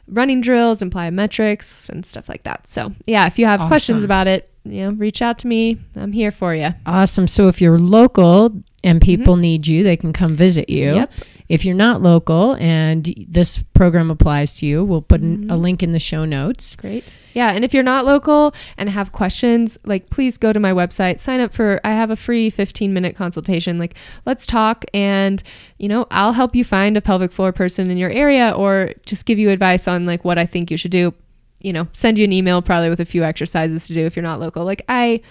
running drills and plyometrics and stuff like that so yeah if you have Awesome. questions about it you know reach out to me i'm here for you Awesome. So if you're local and people need you, they can come visit you. Mm-hmm. Yep. If you're not local and this program applies to you, we'll put in a mm-hmm. link in the show notes. Great. Yeah, and if you're not local and have questions, like please go to my website, sign up for I have a free 15-minute consultation. Like let's talk and, you know, I'll help you find a pelvic floor person in your area or just give you advice on like what I think you should do. You know, send you an email probably with a few exercises to do if you're not local. Like I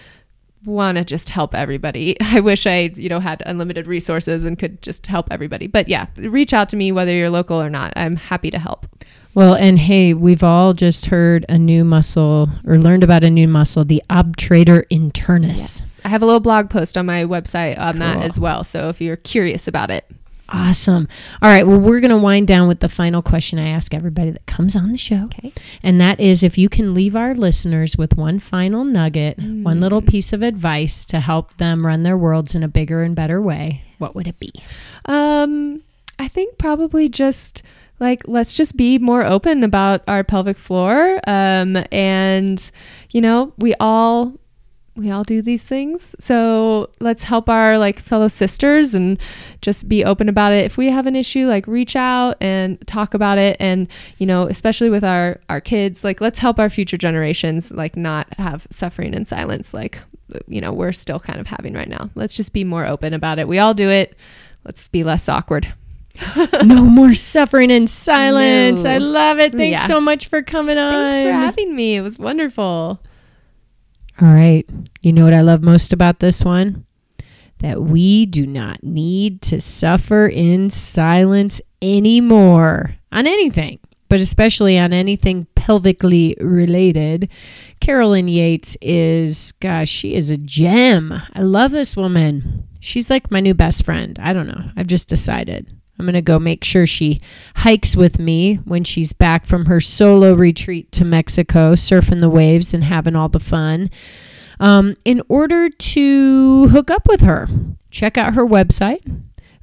want to just help everybody. [laughs] I wish I, you know, had unlimited resources and could just help everybody. But yeah, reach out to me whether you're local or not. I'm happy to help. Well, and hey, we've all just heard a new muscle or learned about a new muscle, the obturator internus. I have a little blog post on my website on that as well. So if you're curious about it, Awesome. All right. Well, we're going to wind down with the final question I ask everybody that comes on the show. Okay. And that is if you can leave our listeners with one final nugget, one little piece of advice to help them run their worlds in a bigger and better way, what would it be? um, I think probably just like let's just be more open about our pelvic floor. Um, and you know, we all we all do these things. So let's help our like fellow sisters and just be open about it. If we have an issue, like reach out and talk about it. And, you know, especially with our, our kids, like let's help our future generations, like not have suffering in silence. Like, you know, we're still kind of having right now. Let's just be more open about it. We all do it. Let's be less awkward. [laughs] no more suffering in silence. No. I love it. Thanks Yeah. so much for coming on. Thanks for having me. It was wonderful. All right. You know what I love most about this one? That we do not need to suffer in silence anymore on anything, but especially on anything pelvically related. Carolyn Yates is, gosh, she is a gem. I love this woman. She's like my new best friend. I don't know. I've just decided. I'm going to go make sure she hikes with me when she's back from her solo retreat to Mexico, surfing the waves and having all the fun. Um, in order to hook up with her, check out her website,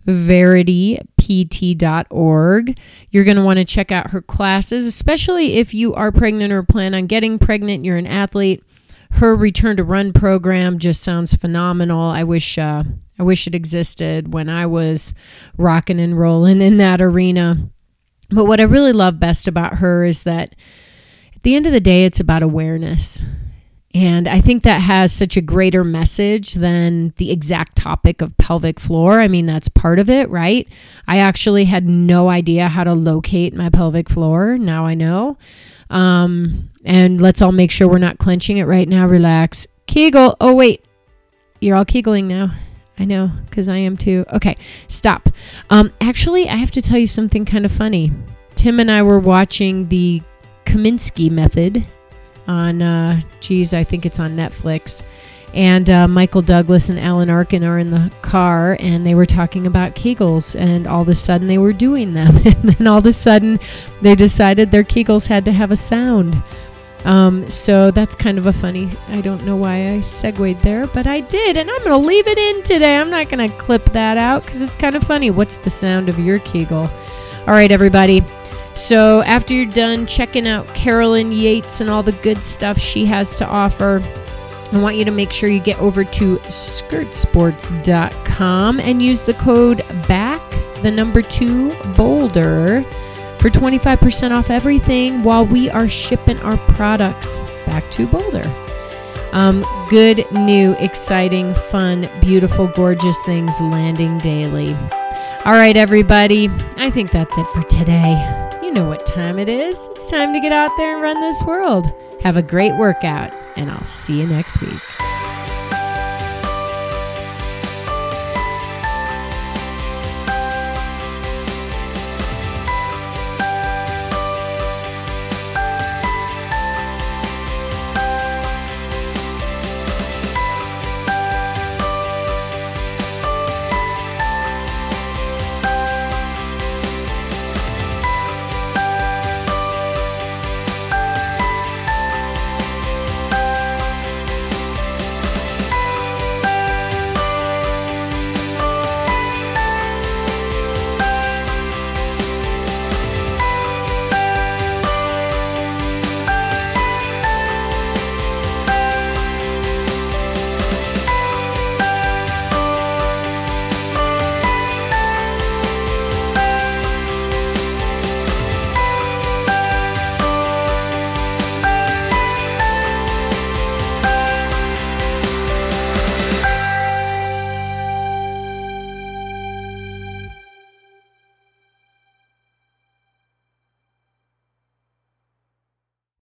veritypt.org. You're going to want to check out her classes, especially if you are pregnant or plan on getting pregnant, you're an athlete. Her return to run program just sounds phenomenal. I wish uh, I wish it existed when I was rocking and rolling in that arena. But what I really love best about her is that at the end of the day, it's about awareness. And I think that has such a greater message than the exact topic of pelvic floor. I mean, that's part of it, right? I actually had no idea how to locate my pelvic floor. Now I know. Um, and let's all make sure we're not clenching it right now. Relax. Kegel. Oh, wait. You're all kegling now. I know, because I am too. Okay, stop. Um, actually, I have to tell you something kind of funny. Tim and I were watching the Kominsky method on, uh, geez, I think it's on Netflix. And uh, Michael Douglas and Alan Arkin are in the car, and they were talking about Kegels, and all of a sudden they were doing them, [laughs] and then all of a sudden they decided their Kegels had to have a sound. Um, so that's kind of a funny. I don't know why I segued there, but I did, and I'm going to leave it in today. I'm not going to clip that out because it's kind of funny. What's the sound of your Kegel? All right, everybody. So after you're done checking out Carolyn Yates and all the good stuff she has to offer, I want you to make sure you get over to skirtsports.com and use the code BACK, the number two, Boulder, for 25% off everything while we are shipping our products back to Boulder. Um, good, new, exciting, fun, beautiful, gorgeous things landing daily. All right, everybody. I think that's it for today. You know what time it is. It's time to get out there and run this world. Have a great workout, and I'll see you next week.